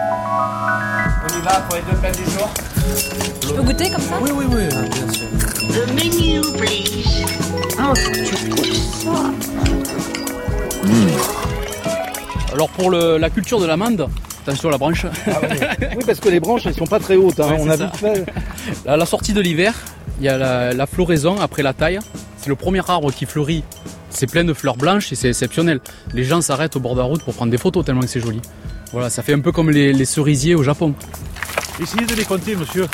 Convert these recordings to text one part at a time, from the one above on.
On y va pour les deux plats du jour. Je peux goûter comme ça? Oui, oui, oui, bien sûr. The menu, please. Oh, ça? Alors pour le- la culture de l'amande, attention à la branche, Oui, parce que les branches, elles sont pas très hautes. hein. Ouais, On a ça. vite fait. à la sortie de l'hiver, il y a la, la floraison après la taille. C'est le premier arbre qui fleurit. C'est plein de fleurs blanches et c'est exceptionnel. Les gens s'arrêtent au bord de la route pour prendre des photos tellement que c'est joli. Voilà, ça fait un peu comme les, les cerisiers au Japon. Essayez de les compter, monsieur.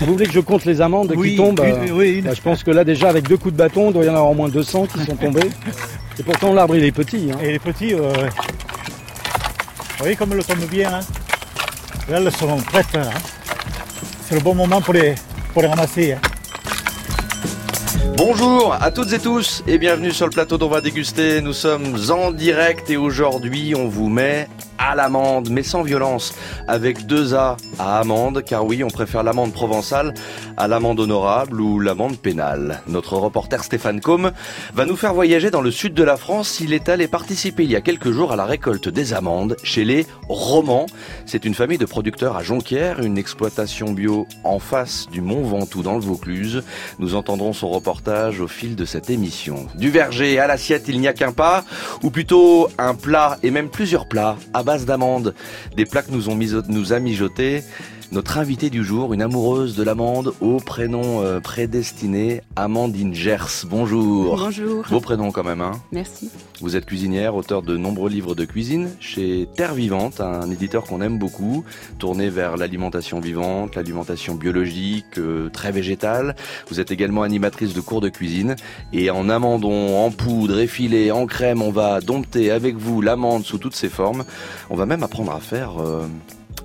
Vous voulez que je compte les amandes Oui, qui tombent oui, euh, oui, une. bah, Je pense que là, déjà, avec deux coups de bâton, il doit y en avoir au moins 200 qui sont tombés. Et pourtant, l'arbre, il est petit. hein. Et les petits, euh, vous voyez comme elles tombent bien. Hein Là, elles sont prêtes. hein. C'est le bon moment pour les, pour les ramasser. hein. Bonjour à toutes et tous et bienvenue sur le plateau d'On va déguster. Nous sommes en direct et aujourd'hui on vous met à l'amande, mais sans violence, avec deux A à amande, car oui, on préfère l'amande provençale à l'amende honorable ou l'amende pénale. Notre reporter Stéphane Combe va nous faire voyager dans le sud de la France. Il est allé participer il y a quelques jours à la récolte des amandes chez les Romans. C'est une famille de producteurs à Jonquière, une exploitation bio en face du Mont Ventoux dans le Vaucluse. Nous entendrons son reportage au fil de cette émission. Du verger à l'assiette, il n'y a qu'un pas, ou plutôt un plat et même plusieurs plats base d'amandes. Des plats que nous, ont miso- nous a mijotés notre invitée du jour, une amoureuse de l'amande au prénom euh, prédestiné Amandine Gers. Bonjour. Bonjour. Beau prénom quand même, hein Merci. vous êtes cuisinière, auteur de nombreux livres de cuisine chez Terre Vivante, un éditeur qu'on aime beaucoup, tourné vers l'alimentation vivante, l'alimentation biologique, euh, très végétale. Vous êtes également animatrice de cours de cuisine et en amandon, en poudre, effilé, en crème, on va dompter avec vous l'amande sous toutes ses formes. On va même apprendre à faire euh,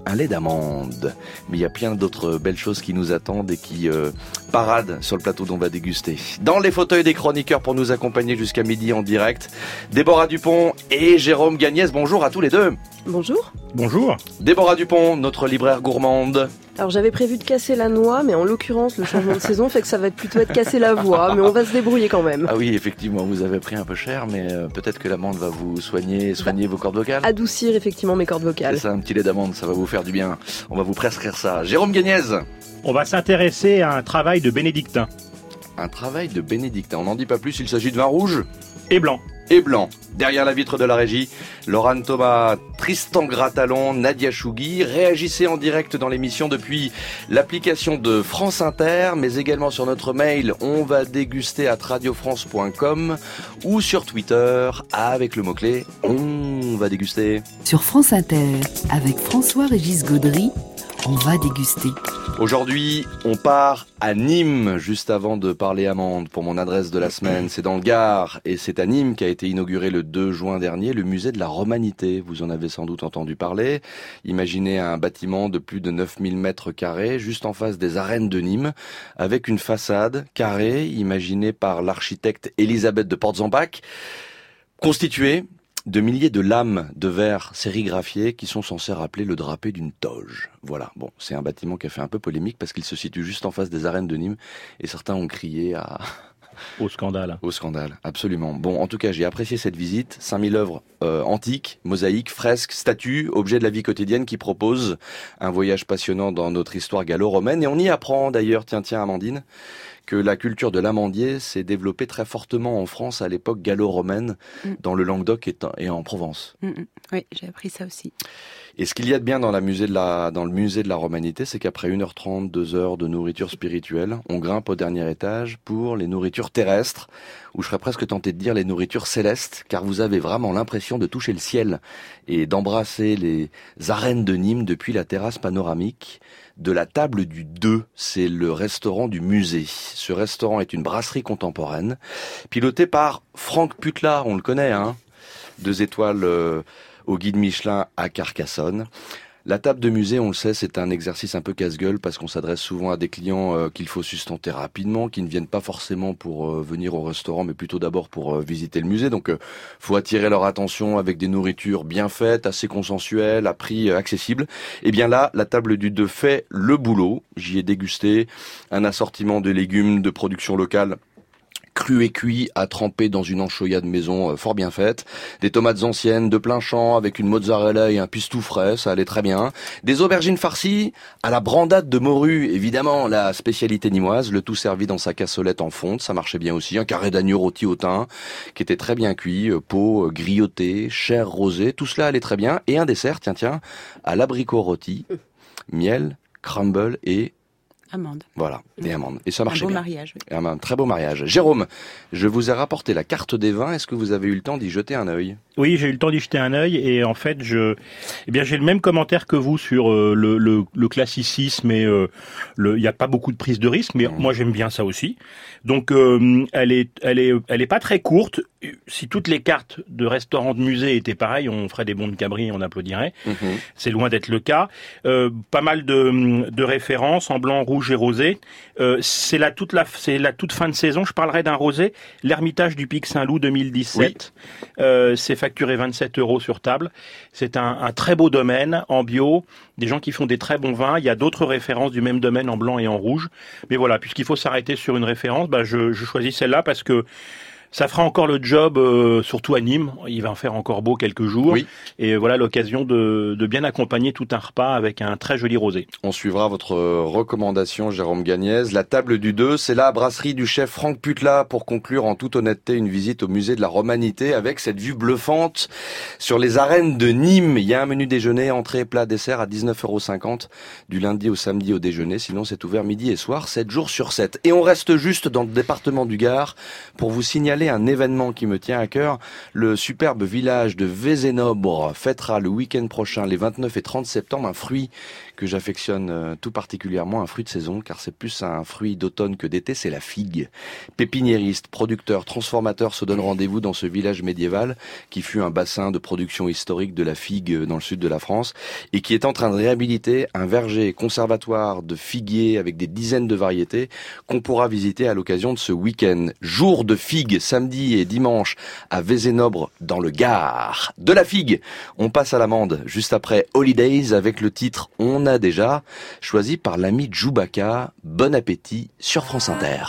un lait d'amande. Mais il y a plein d'autres belles choses qui nous attendent et qui euh, paradent sur le plateau dont on va déguster. Dans les fauteuils des chroniqueurs pour nous accompagner jusqu'à midi en direct, Déborah Dupont et Jérôme Gagnès. Bonjour à tous les deux. Bonjour. Bonjour. Déborah Dupont, notre libraire gourmande. Alors j'avais prévu de casser la noix, mais en l'occurrence le changement de saison fait que ça va être plutôt être casser la voix, mais on va se débrouiller quand même. Ah oui, effectivement, vous avez pris un peu cher, mais euh, peut-être que l'amande va vous soigner, soigner vos cordes vocales. Adoucir effectivement mes cordes C'est vocales. ça, un petit lait d'amande, ça va vous faire du bien. On va vous prescrire ça. Jérôme Gagnès. On va s'intéresser à un travail de bénédictin. Un travail de bénédictin. On n'en dit pas plus, il s'agit de vin rouge Et blanc. Et blanc. Derrière la vitre de la régie, Laurent Thomas, Tristan Gratalon, Nadia Chougui. Réagissez en direct dans l'émission depuis l'application de France Inter, mais également sur notre mail on va déguster à radiofrance.com ou sur Twitter avec le mot-clé on va déguster. Sur France Inter, avec François-Régis Gaudry, on va déguster. Aujourd'hui, on part à Nîmes, juste avant de parler amande pour mon adresse de la semaine. C'est dans le Gard, et c'est à Nîmes qu'a été inauguré le 2 juin dernier le musée de la Romanité. Vous en avez sans doute entendu parler. Imaginez un bâtiment de plus de 9000 mètres carrés, juste en face des arènes de Nîmes, avec une façade carrée, imaginée par l'architecte Elisabeth de Portzambach, constituée de milliers de lames de verre sérigraphiées qui sont censées rappeler le drapé d'une toge. Voilà, bon, c'est un bâtiment qui a fait un peu polémique parce qu'il se situe juste en face des arènes de Nîmes et certains ont crié à... Au scandale. au scandale. Absolument. Bon, en tout cas, j'ai apprécié cette visite. 5000 œuvres euh, antiques, mosaïques, fresques, statues, objets de la vie quotidienne qui proposent un voyage passionnant dans notre histoire gallo-romaine. Et on y apprend d'ailleurs, tiens, tiens, Amandine, que la culture de l'amandier s'est développée très fortement en France à l'époque gallo-romaine, Mm. dans le Languedoc et en- Provence. Mm, mm. Oui, j'ai appris ça aussi. Et ce qu'il y a de bien dans, la musée de la, dans le musée de la Romanité, c'est qu'après 1h30, 2 heures de nourriture spirituelle, on grimpe au dernier étage pour les nourritures terrestres, ou je serais presque tenté de dire les nourritures célestes, car vous avez vraiment l'impression de toucher le ciel et d'embrasser les arènes de Nîmes depuis la terrasse panoramique de la table du 2. C'est le restaurant du musée. Ce restaurant est une brasserie contemporaine, pilotée par Franck Putla, on le connaît, hein Deux étoiles euh, au guide Michelin à Carcassonne. La table de musée, on le sait, c'est un exercice un peu casse-gueule parce qu'on s'adresse souvent à des clients euh, qu'il faut sustenter rapidement, qui ne viennent pas forcément pour euh, venir au restaurant, mais plutôt d'abord pour euh, visiter le musée. Donc, faut attirer leur attention avec des nourritures bien faites, assez consensuelles, à prix accessible. Et bien là, la table du 2 fait le boulot. J'y ai dégusté un assortiment de légumes de production locale cru et cuit à tremper dans une de maison euh, fort bien faite. Des tomates anciennes de plein champ avec une mozzarella et un pistou frais, ça allait très bien. Des aubergines farcies à la brandade de morue, évidemment la spécialité nimoise, le tout servi dans sa cassolette en fonte, ça marchait bien aussi. Un carré d'agneau rôti au thym qui était très bien cuit, euh, peau euh, grillotée, chair rosée, tout cela allait très bien. Et un dessert, tiens tiens, à l'abricot rôti, miel, crumble et Amande. Voilà, des amandes. Et ça marchait Un beau bien. mariage. oui. Un très beau mariage. Jérôme, je vous ai rapporté la carte des vins. Est-ce que vous avez eu le temps d'y jeter un œil? Oui, j'ai eu le temps d'y jeter un œil et en fait, je, eh bien, j'ai le même commentaire que vous sur euh, le, le, le classicisme et euh, le, il n'y a pas beaucoup de prise de risque, mais moi j'aime bien ça aussi. Donc, euh, elle est, elle est, elle est pas très courte. Si toutes les cartes de restaurants de musée étaient pareilles, on ferait des bons de cabri et on applaudirait. C'est loin d'être le cas. Euh, pas mal de, de références en blanc, rouge et rosé. Euh, c'est la toute la, c'est la toute fin de saison. Je parlerai d'un rosé, l'Ermitage du Pic Saint-Loup 2017. Euh, c'est facturé 27 euros sur table. C'est un, un très beau domaine en bio. Des gens qui font des très bons vins. Il y a d'autres références du même domaine en blanc et en rouge. Mais voilà, puisqu'il faut s'arrêter sur une référence, bah je, je choisis celle-là parce que ça fera encore le job, euh, surtout à Nîmes. Il va en faire encore beau quelques jours. Et voilà l'occasion de, de bien accompagner tout un repas avec un très joli rosé. On suivra votre euh, recommandation, Jérôme Gagnez. La table du 2, c'est la brasserie du chef Franck Putla pour conclure en toute honnêteté une visite au musée de la Romanité avec cette vue bluffante sur les arènes de Nîmes. Il y a un menu déjeuner, entrée, plat, dessert à 19,50€ du lundi au samedi au déjeuner. Sinon, c'est ouvert midi et soir, 7 jours sur 7. Et on reste juste dans le département du Gard pour vous signaler un événement qui me tient à cœur. Le superbe village de Vézénobre fêtera le week-end prochain, les 29 et 30 septembre, un fruit que j'affectionne euh, tout particulièrement, un fruit de saison, car c'est plus un fruit d'automne que d'été, c'est la figue. Pépiniéristes, producteurs, transformateurs se donnent rendez-vous dans ce village médiéval qui fut un bassin de production historique de la figue dans le sud de la France et qui est en train de réhabiliter un verger conservatoire de figuiers avec des dizaines de variétés qu'on pourra visiter à l'occasion de ce week-end. Jour de figue, samedi et dimanche à Vézénobre dans le Gard. De la figue, on passe à l'amende juste après Holidays avec le titre On déjà, choisi par l'ami Djoubaka. Bon appétit sur France Inter.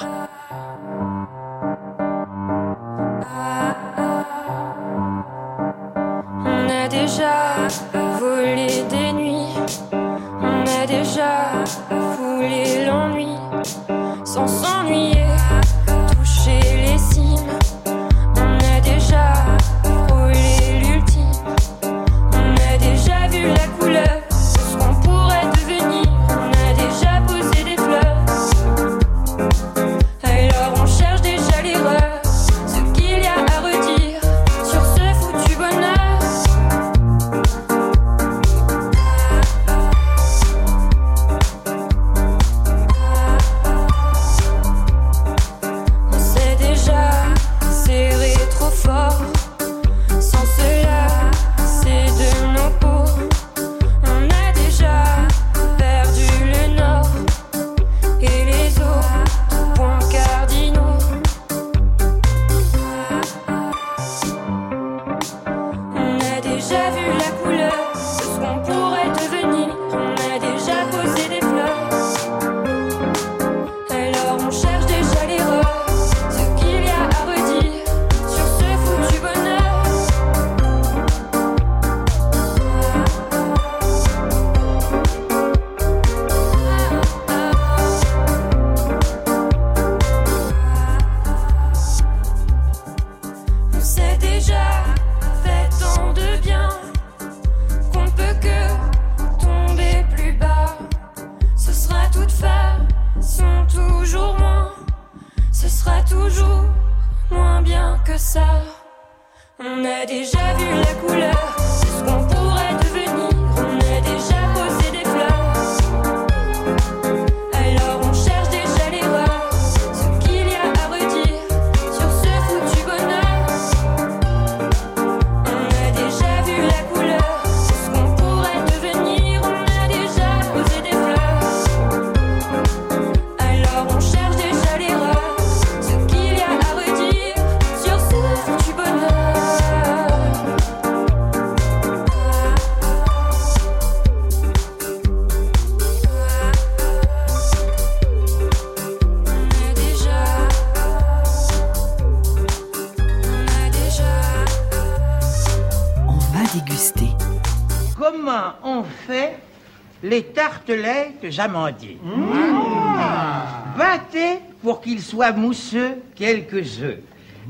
Battez pour qu'ils soient mousseux quelques œufs.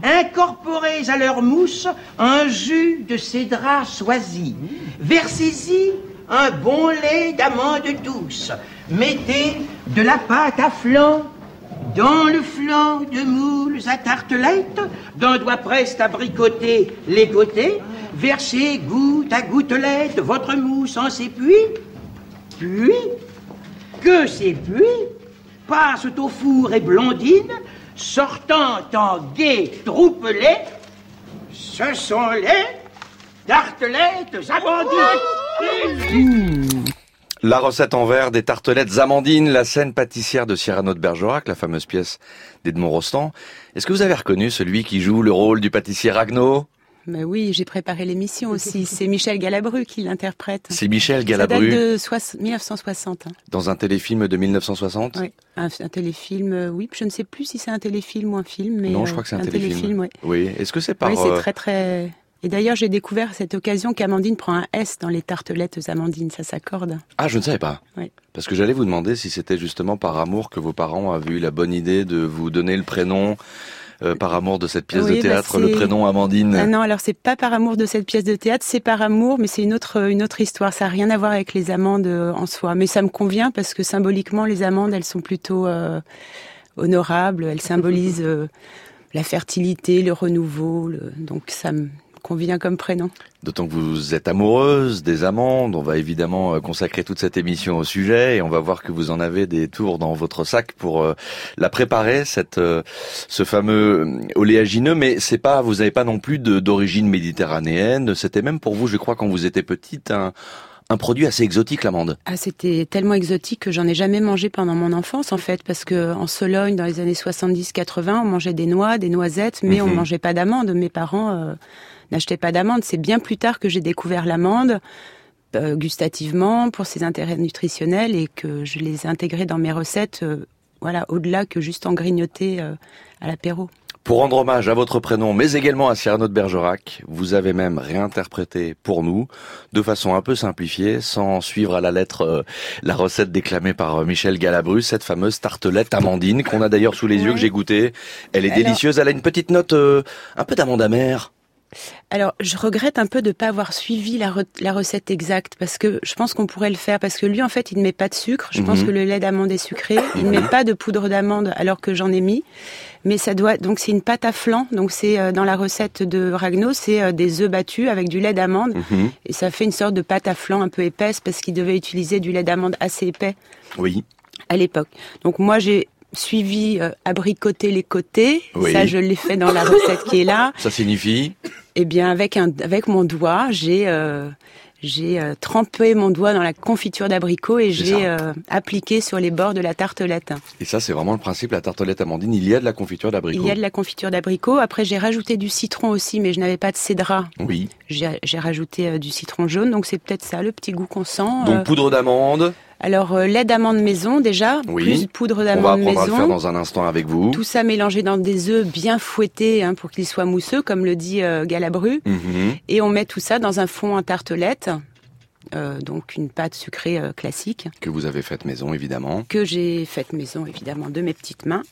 Incorporez à leur mousse un jus de cédra choisi. Versez-y un bon lait d'amande douce. Mettez de la pâte à flan dans le flanc de moules à tartelettes, d'un doigt preste à bricoter les côtés. Versez goutte à gouttelette votre mousse en s'épuis. Puis, que ces puits passent au four et blondine, sortant en gai troupelet, ce sont les tartelettes amandines. La recette en verre des tartelettes Amandine, la scène pâtissière de Cyrano de Bergerac, la fameuse pièce d'Edmond Rostand. Est-ce que vous avez reconnu celui qui joue le rôle du pâtissier Ragnaud? Mais oui, j'ai préparé l'émission aussi. C'est Michel Galabru qui l'interprète. C'est Michel Ça Galabru date de soix- 1960. hein. dans un téléfilm de 1960 Oui, un, un téléfilm. euh, oui, je ne sais plus si c'est un téléfilm ou un film, mais Non, je euh, crois que c'est un, téléfilm. oui. Oui, est-ce que c'est par... Oui, c'est euh, très très. Et d'ailleurs, j'ai découvert à cette occasion qu'Amandine prend un S dans les tartelettes Amandine, ça s'accorde. Ah, je ne savais pas. Oui. Parce que j'allais vous demander si c'était justement par amour que vos parents avaient eu la bonne idée de vous donner le prénom, euh, par amour de cette pièce Oui, de bah, théâtre, le prénom Amandine. Ah non, alors c'est pas par amour de cette pièce de théâtre, c'est par amour, mais c'est une autre une autre histoire. Ça a rien à voir avec les amandes euh, en soi, mais ça me convient parce que symboliquement, les amandes, elles sont plutôt euh, honorables. Elles symbolisent euh, la fertilité, le renouveau. le- Donc ça me convient comme prénom. D'autant que vous êtes amoureuse des amandes, on va évidemment euh, consacrer toute cette émission au sujet et on va voir que vous en avez des tours dans votre sac pour euh, la préparer, cette, euh, ce fameux oléagineux. Mais c'est pas, vous n'avez pas non plus d'origine méditerranéenne. C'était même pour vous, je crois, quand vous étiez petite, un, un produit assez exotique, l'amande. Ah, c'était tellement exotique que j'en ai jamais mangé pendant mon enfance, en fait, parce que en Sologne, dans les années 70-80, on mangeait des noix, des noisettes, mais on Mhm. mangeait pas d'amandes. Mes parents euh, n'achetaient pas d'amandes. C'est bien plus tard que j'ai découvert l'amande, euh, gustativement, pour ses intérêts nutritionnels, et que je les ai intégrés dans mes recettes, euh, voilà, au-delà que juste en grignoter euh, à l'apéro. Pour rendre hommage à votre prénom, mais également à Cyrano de Bergerac, vous avez même réinterprété pour nous, de façon un peu simplifiée, sans suivre à la lettre euh, la recette déclamée par euh, Michel Galabru, cette fameuse tartelette amandine qu'on a d'ailleurs sous les yeux, que j'ai goûté. Elle est Alors- délicieuse, elle a une petite note euh, un peu d'amande amère. Alors, je regrette un peu de ne pas avoir suivi la, re- la recette exacte parce que je pense qu'on pourrait le faire parce que lui, en fait, il ne met pas de sucre. Je pense Mhm. que le lait d'amande est sucré. Il ne met pas de poudre d'amande alors que j'en ai mis. Mais ça doit, donc c'est une pâte à flan. Donc c'est euh, dans la recette de Ragno, c'est euh, des œufs battus avec du lait d'amande Mhm. et ça fait une sorte de pâte à flan un peu épaisse parce qu'il devait utiliser du lait d'amande assez épais Oui. à l'époque. Donc moi, j'ai suivi euh, abricoter les côtés. Oui. Ça, je l'ai fait dans la recette qui est là. Ça signifie Eh bien, avec un, avec mon doigt, j'ai, euh, j'ai euh, trempé mon doigt dans la confiture d'abricot et j'ai euh, appliqué sur les bords de la tartelette. Et ça, c'est vraiment le principe, la tartelette amandine. Il y a de la confiture d'abricot. Il y a de la confiture d'abricot. Après, j'ai rajouté du citron aussi, mais je n'avais pas de cédra. Oui. J'ai, rajouté euh, du citron jaune, donc c'est peut-être ça le petit goût qu'on sent. Donc poudre d'amande. Alors euh, lait d'amande maison déjà, Oui. plus poudre On va d'amande apprendre à le maison. faire dans un instant avec vous. Tout ça mélangé dans des œufs bien fouettés hein, pour qu'ils soient mousseux, comme le dit euh, Galabru. Mhm. Et on met tout ça dans un fond en tartelette, euh, donc une pâte sucrée euh, classique, Que vous avez faite maison, évidemment. que j'ai faite maison évidemment de mes petites mains.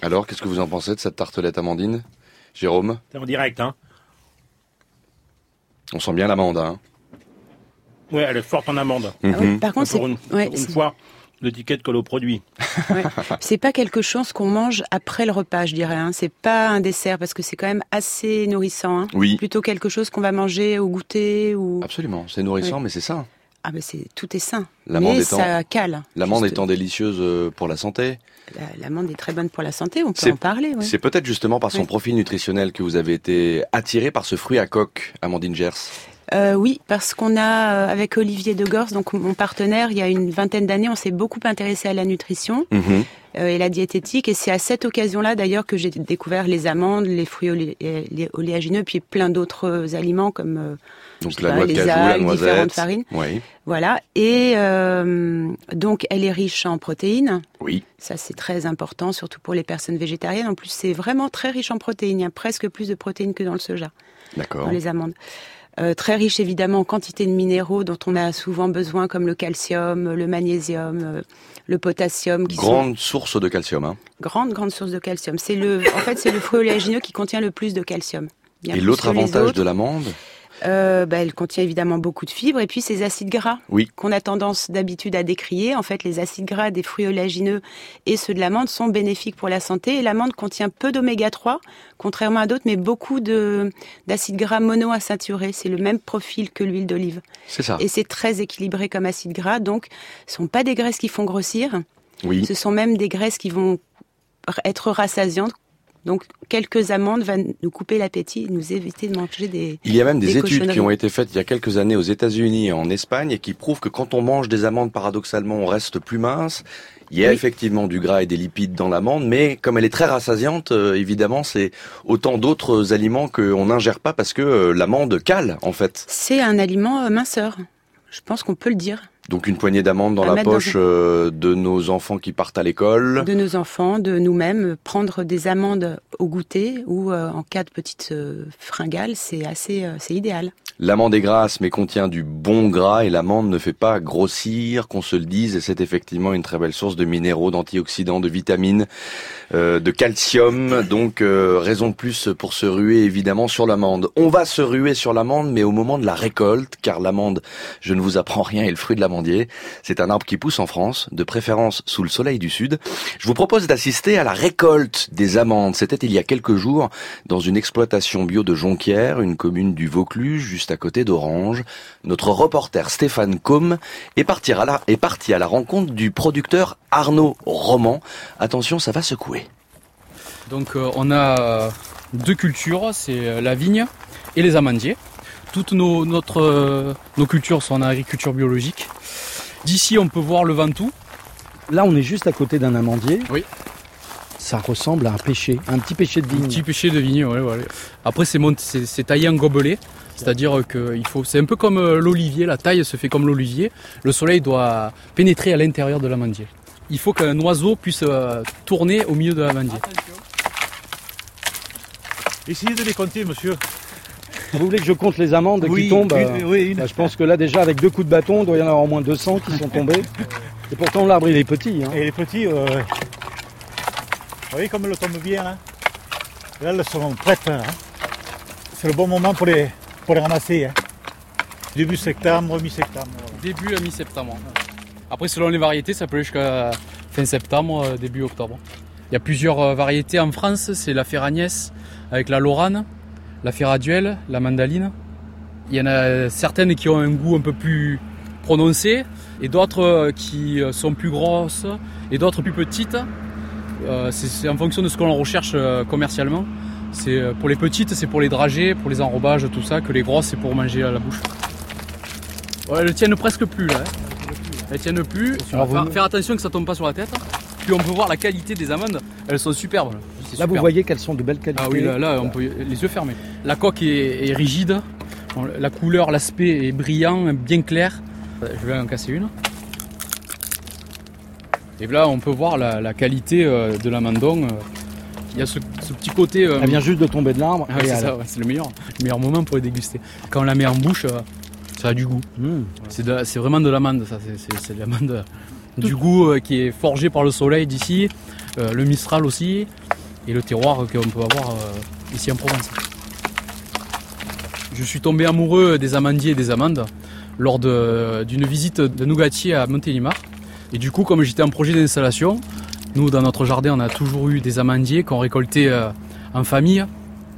Alors, qu'est-ce que vous en pensez de cette tartelette amandine? Jérôme? C'est en direct, hein On sent bien l'amande, hein Ouais, elle est forte en amande. Ah oui, par contre, Pour c'est- une, ouais, une fois, l'étiquette colle au produit. Ouais. c'est pas quelque chose qu'on mange après le repas, je dirais. Hein. C'est pas un dessert parce que c'est quand même assez nourrissant. Hein. Oui. Plutôt quelque chose qu'on va manger au goûter ou. Absolument, c'est nourrissant, mais c'est ça. Ah ben c'est tout est sain. L'amande Mais étant- ça cale. L'amande étant délicieuse euh, pour la santé. La- L'amande est très bonne pour la santé. On peut en parler. ouais. C'est peut-être justement par son Oui. profil nutritionnel que vous avez été attiré par ce fruit à coque, Amandine Gers. Euh, oui, parce qu'on a, euh, avec Olivier de Gors, donc mon partenaire, il y a une vingtaine d'années, on s'est beaucoup intéressé à la nutrition euh, et la diététique. Et c'est à cette occasion-là, d'ailleurs, que j'ai découvert les amandes, les fruits olé- les oléagineux, puis plein d'autres aliments comme euh, Donc la pas, les cajou, la algues, différentes farines. Oui. Voilà. Et euh, donc, elle est riche en protéines. Oui. Ça, c'est très important, surtout pour les personnes végétariennes. En plus, c'est vraiment très riche en protéines. Il y a presque plus de protéines que dans le soja D'accord. dans les amandes. Euh, très riche évidemment en quantité de minéraux dont on a souvent besoin comme le calcium, le magnésium, euh, le potassium. Qui Grande source de calcium. Hein. sont grande grande source de calcium. C'est le en fait c'est le fruit oléagineux qui contient le plus de calcium. Bien Et l'autre avantage de l'amande? Euh, bah, elle contient évidemment beaucoup de fibres et puis ces acides gras Oui. qu'on a tendance d'habitude à décrier. En fait, les acides gras des fruits oléagineux et ceux de l'amande sont bénéfiques pour la santé. Et l'amande contient peu d'oméga 3, contrairement à d'autres, mais beaucoup de d'acides gras monoinsaturés. C'est le même profil que l'huile d'olive. C'est ça. Et c'est très équilibré comme acide gras. Donc, ce sont pas des graisses qui font grossir. Oui. Ce sont même des graisses qui vont être rassasiantes. Donc, quelques amandes vont nous couper l'appétit et nous éviter de manger des Il y a même des, études qui ont été faites il y a quelques années aux États-Unis et en Espagne et qui prouvent que quand on mange des amandes, paradoxalement, on reste plus mince. Il y a Oui. effectivement du gras et des lipides dans l'amande, mais comme elle est très rassasiante, euh, évidemment, c'est autant d'autres aliments qu'on n'ingère pas parce que euh, l'amande cale, en fait. C'est un aliment euh, minceur. Je pense qu'on peut le dire. Donc une poignée d'amandes dans À la dans poche euh, de nos enfants qui partent à l'école. De nos enfants, de nous-mêmes, prendre des amandes au goûter ou euh, en cas de petite euh, fringale, c'est assez, euh, c'est idéal. L'amande est grasse mais contient du bon gras et l'amande ne fait pas grossir, qu'on se le dise, et c'est effectivement une très belle source de minéraux, d'antioxydants, de vitamines, euh, de calcium, donc euh, raison de plus pour se ruer évidemment sur l'amande. On va se ruer sur l'amande mais au moment de la récolte, car l'amande, je ne vous apprends rien, est le fruit de l'amandier. C'est un arbre qui pousse en France, de préférence sous le soleil du sud. Je vous propose d'assister à la récolte des amandes. C'était il y a quelques jours dans une exploitation bio de Jonquière, une commune du Vaucluse, juste à côté d'Orange. Notre reporter Stéphane Combe est parti à la, est parti à la rencontre du producteur Arnaud Roman. Attention, ça va secouer. Donc euh, on a euh, deux cultures, c'est euh, la vigne et les amandiers. Toutes nos, notre, euh, nos cultures sont en agriculture biologique. D'ici on peut voir le Ventoux. Là, on est juste à côté d'un amandier. Oui. Ça ressemble à un pêcher, un petit pêcher de Un vigne. petit pêcher de vigne, ouais, ouais. Après c'est taillé en gobelet, c'est-à-dire que il faut, c'est un peu comme euh, l'olivier, la taille se fait comme l'olivier. Le soleil doit pénétrer à l'intérieur de l'amandier. Il faut qu'un oiseau puisse euh, tourner au milieu de l'amandier. Essayez de les compter, monsieur. Vous voulez que je compte les amandes Oui, qui tombent une- euh, oui, une. bah, Je pense que là, déjà, avec deux coups de bâton, il doit y en avoir au moins 200 qui sont tombés. Et pourtant, l'arbre, il est petit. hein. Et les petits, euh, ouais. Vous voyez comme elles tombent bien là Là, elles sont prêtes. hein. C'est le bon moment pour les, pour les ramasser. hein. Début septembre, mi-septembre. Début à mi-septembre. Après selon les variétés, ça peut aller jusqu'à fin septembre, euh, début octobre. Il y a plusieurs euh, variétés en France, c'est la Ferragnès avec la Lorane, la Ferraduel, la Mandaline. Il y en a certaines qui ont un goût un peu plus prononcé et d'autres euh, qui euh, sont plus grosses et d'autres plus petites. Euh, C'est en fonction de ce que l'on recherche euh, commercialement. C'est euh, pour les petites, c'est pour les dragées, pour les enrobages, tout ça, que les grosses, c'est pour manger à la bouche. Ouais, elles tiennent presque plus là. hein. Elles tiennent plus. Faire, faire attention que ça tombe pas sur la tête. Puis on peut voir la qualité des amandes. Elles sont superbes. Là, vous voyez qu'elles sont de belle qualité. Ah oui, là, là, on peut les yeux fermés. La coque est, est rigide. La couleur, l'aspect est brillant, bien clair. Euh, Je vais en casser une. Et là, on peut voir la, la qualité euh, de l'amandon. Il y a ce, ce petit côté. euh, Elle vient juste de tomber de l'arbre. ah, c'est elle- ça, ouais, c'est le meilleur, le meilleur moment pour les déguster. Quand on la met en bouche, euh, ça a du goût. Mmh. C'est de- c'est vraiment de l'amande, ça. C'est- C'est c'est de l'amande euh, du goût euh, qui est forgé par le soleil d'ici, euh, le Mistral aussi, et le terroir qu'on peut avoir euh, ici en Provence. Je suis tombé amoureux des amandiers et des amandes lors de- d'une visite de nougatier à Montélimar. Et du coup, comme j'étais en projet d'installation, nous, dans notre jardin, on a toujours eu des amandiers qu'on récoltait euh, en famille.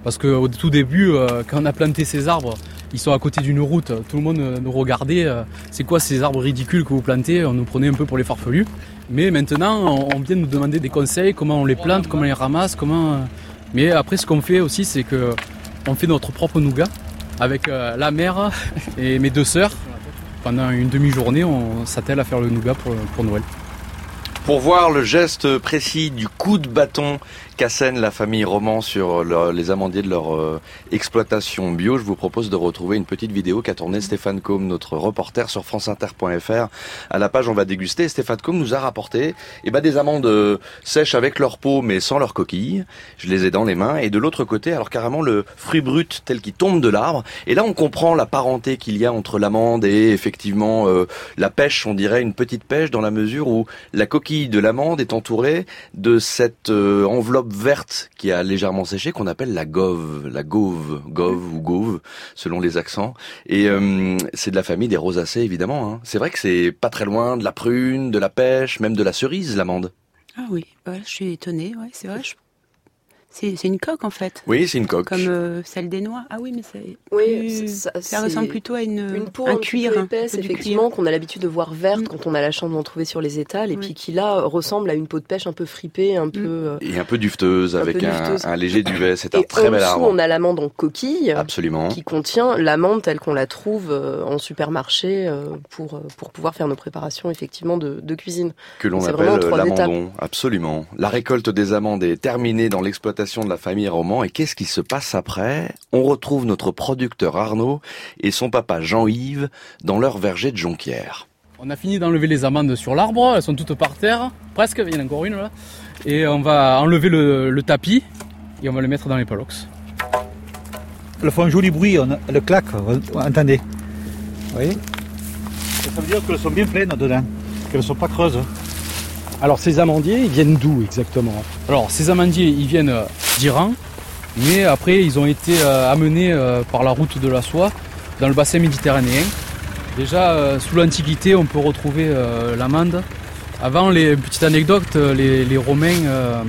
Parce qu'au tout début, euh, quand on a planté ces arbres, ils sont à côté d'une route, tout le monde euh, nous regardait. c'est quoi ces arbres ridicules que vous plantez? On nous prenait un peu pour les farfelus. Mais maintenant, on, vient nous demander des conseils, comment on les plante, comment on les ramasse, comment. Mais après, ce qu'on fait aussi, c'est que on fait notre propre nougat avec la mère et mes deux sœurs. Pendant une demi-journée, on s'attelle à faire le nougat pour Noël. Pour voir le geste précis du coup de bâton qu'assène la famille Roman sur les amandiers de leur euh, exploitation bio, je vous propose de retrouver une petite vidéo qu'a tournée Stéphane Combe, notre reporter sur franceinter.fr. À la page On va déguster, Stéphane Combe nous a rapporté eh ben, des amandes euh, sèches avec leur peau mais sans leur coquille. Je les ai dans les mains. Et de l'autre côté, alors carrément le fruit brut tel qu'il tombe de l'arbre. Et là, on comprend la parenté qu'il y a entre l'amande et effectivement euh, la pêche, on dirait une petite pêche dans la mesure où la coquille de l'amande est entourée de cette euh, verte qui a légèrement séché qu'on appelle la gove, la gauve, gove ou gauve selon les accents. Et euh, c'est de la famille des rosacées évidemment. hein. C'est vrai que c'est pas très loin de la prune, de la pêche, même de la cerise, l'amande. Ah oui, je suis étonnée, ouais, c'est vrai. C'est une coque en fait. Oui, c'est une coque. Comme euh, celle des noix. Ah oui, mais c'est. Oui, plus- ça- ressemble plutôt à une, Une peau un un cuir. peu un épaisse, peu effectivement, qu'on a l'habitude de voir verte quand on a la chance d'en trouver sur les étals, et Oui. puis qui là ressemble à une peau de pêche un peu fripée, un peu. euh, Et un peu duveteuse Un avec peu un, duveteuse. un léger duvet. C'est un Et très en bel dessous, arbre. on a l'amande en coquille, Absolument. qui contient l'amande telle qu'on la trouve euh, en supermarché pour, pour pouvoir faire nos préparations effectivement de, de cuisine. que l'on C'est appelle l'amandon. Absolument. La récolte des amandes est terminée dans l'exploitation de la famille Roman. Et qu'est-ce qui se passe après? On retrouve notre producteur Arnaud et son papa Jean-Yves dans leur verger de jonquière. On a fini d'enlever les amandes sur l'arbre, elles sont toutes par terre, presque, il y en a encore une là. Et on va enlever le, le tapis et on va le mettre dans les palox. Elles font un joli bruit, on, elles claquent, vous entendez Vous voyez? Ça veut dire qu'elles sont bien pleines dedans, qu'elles ne sont pas creuses. Alors ces amandiers, ils viennent d'où exactement? Alors ces amandiers, ils viennent euh, d'Iran, mais après ils ont été euh, amenés euh, par la route de la soie dans le bassin méditerranéen. Déjà euh, sous l'Antiquité, on peut retrouver l'amande. Avant, les petite anecdote, les, les Romains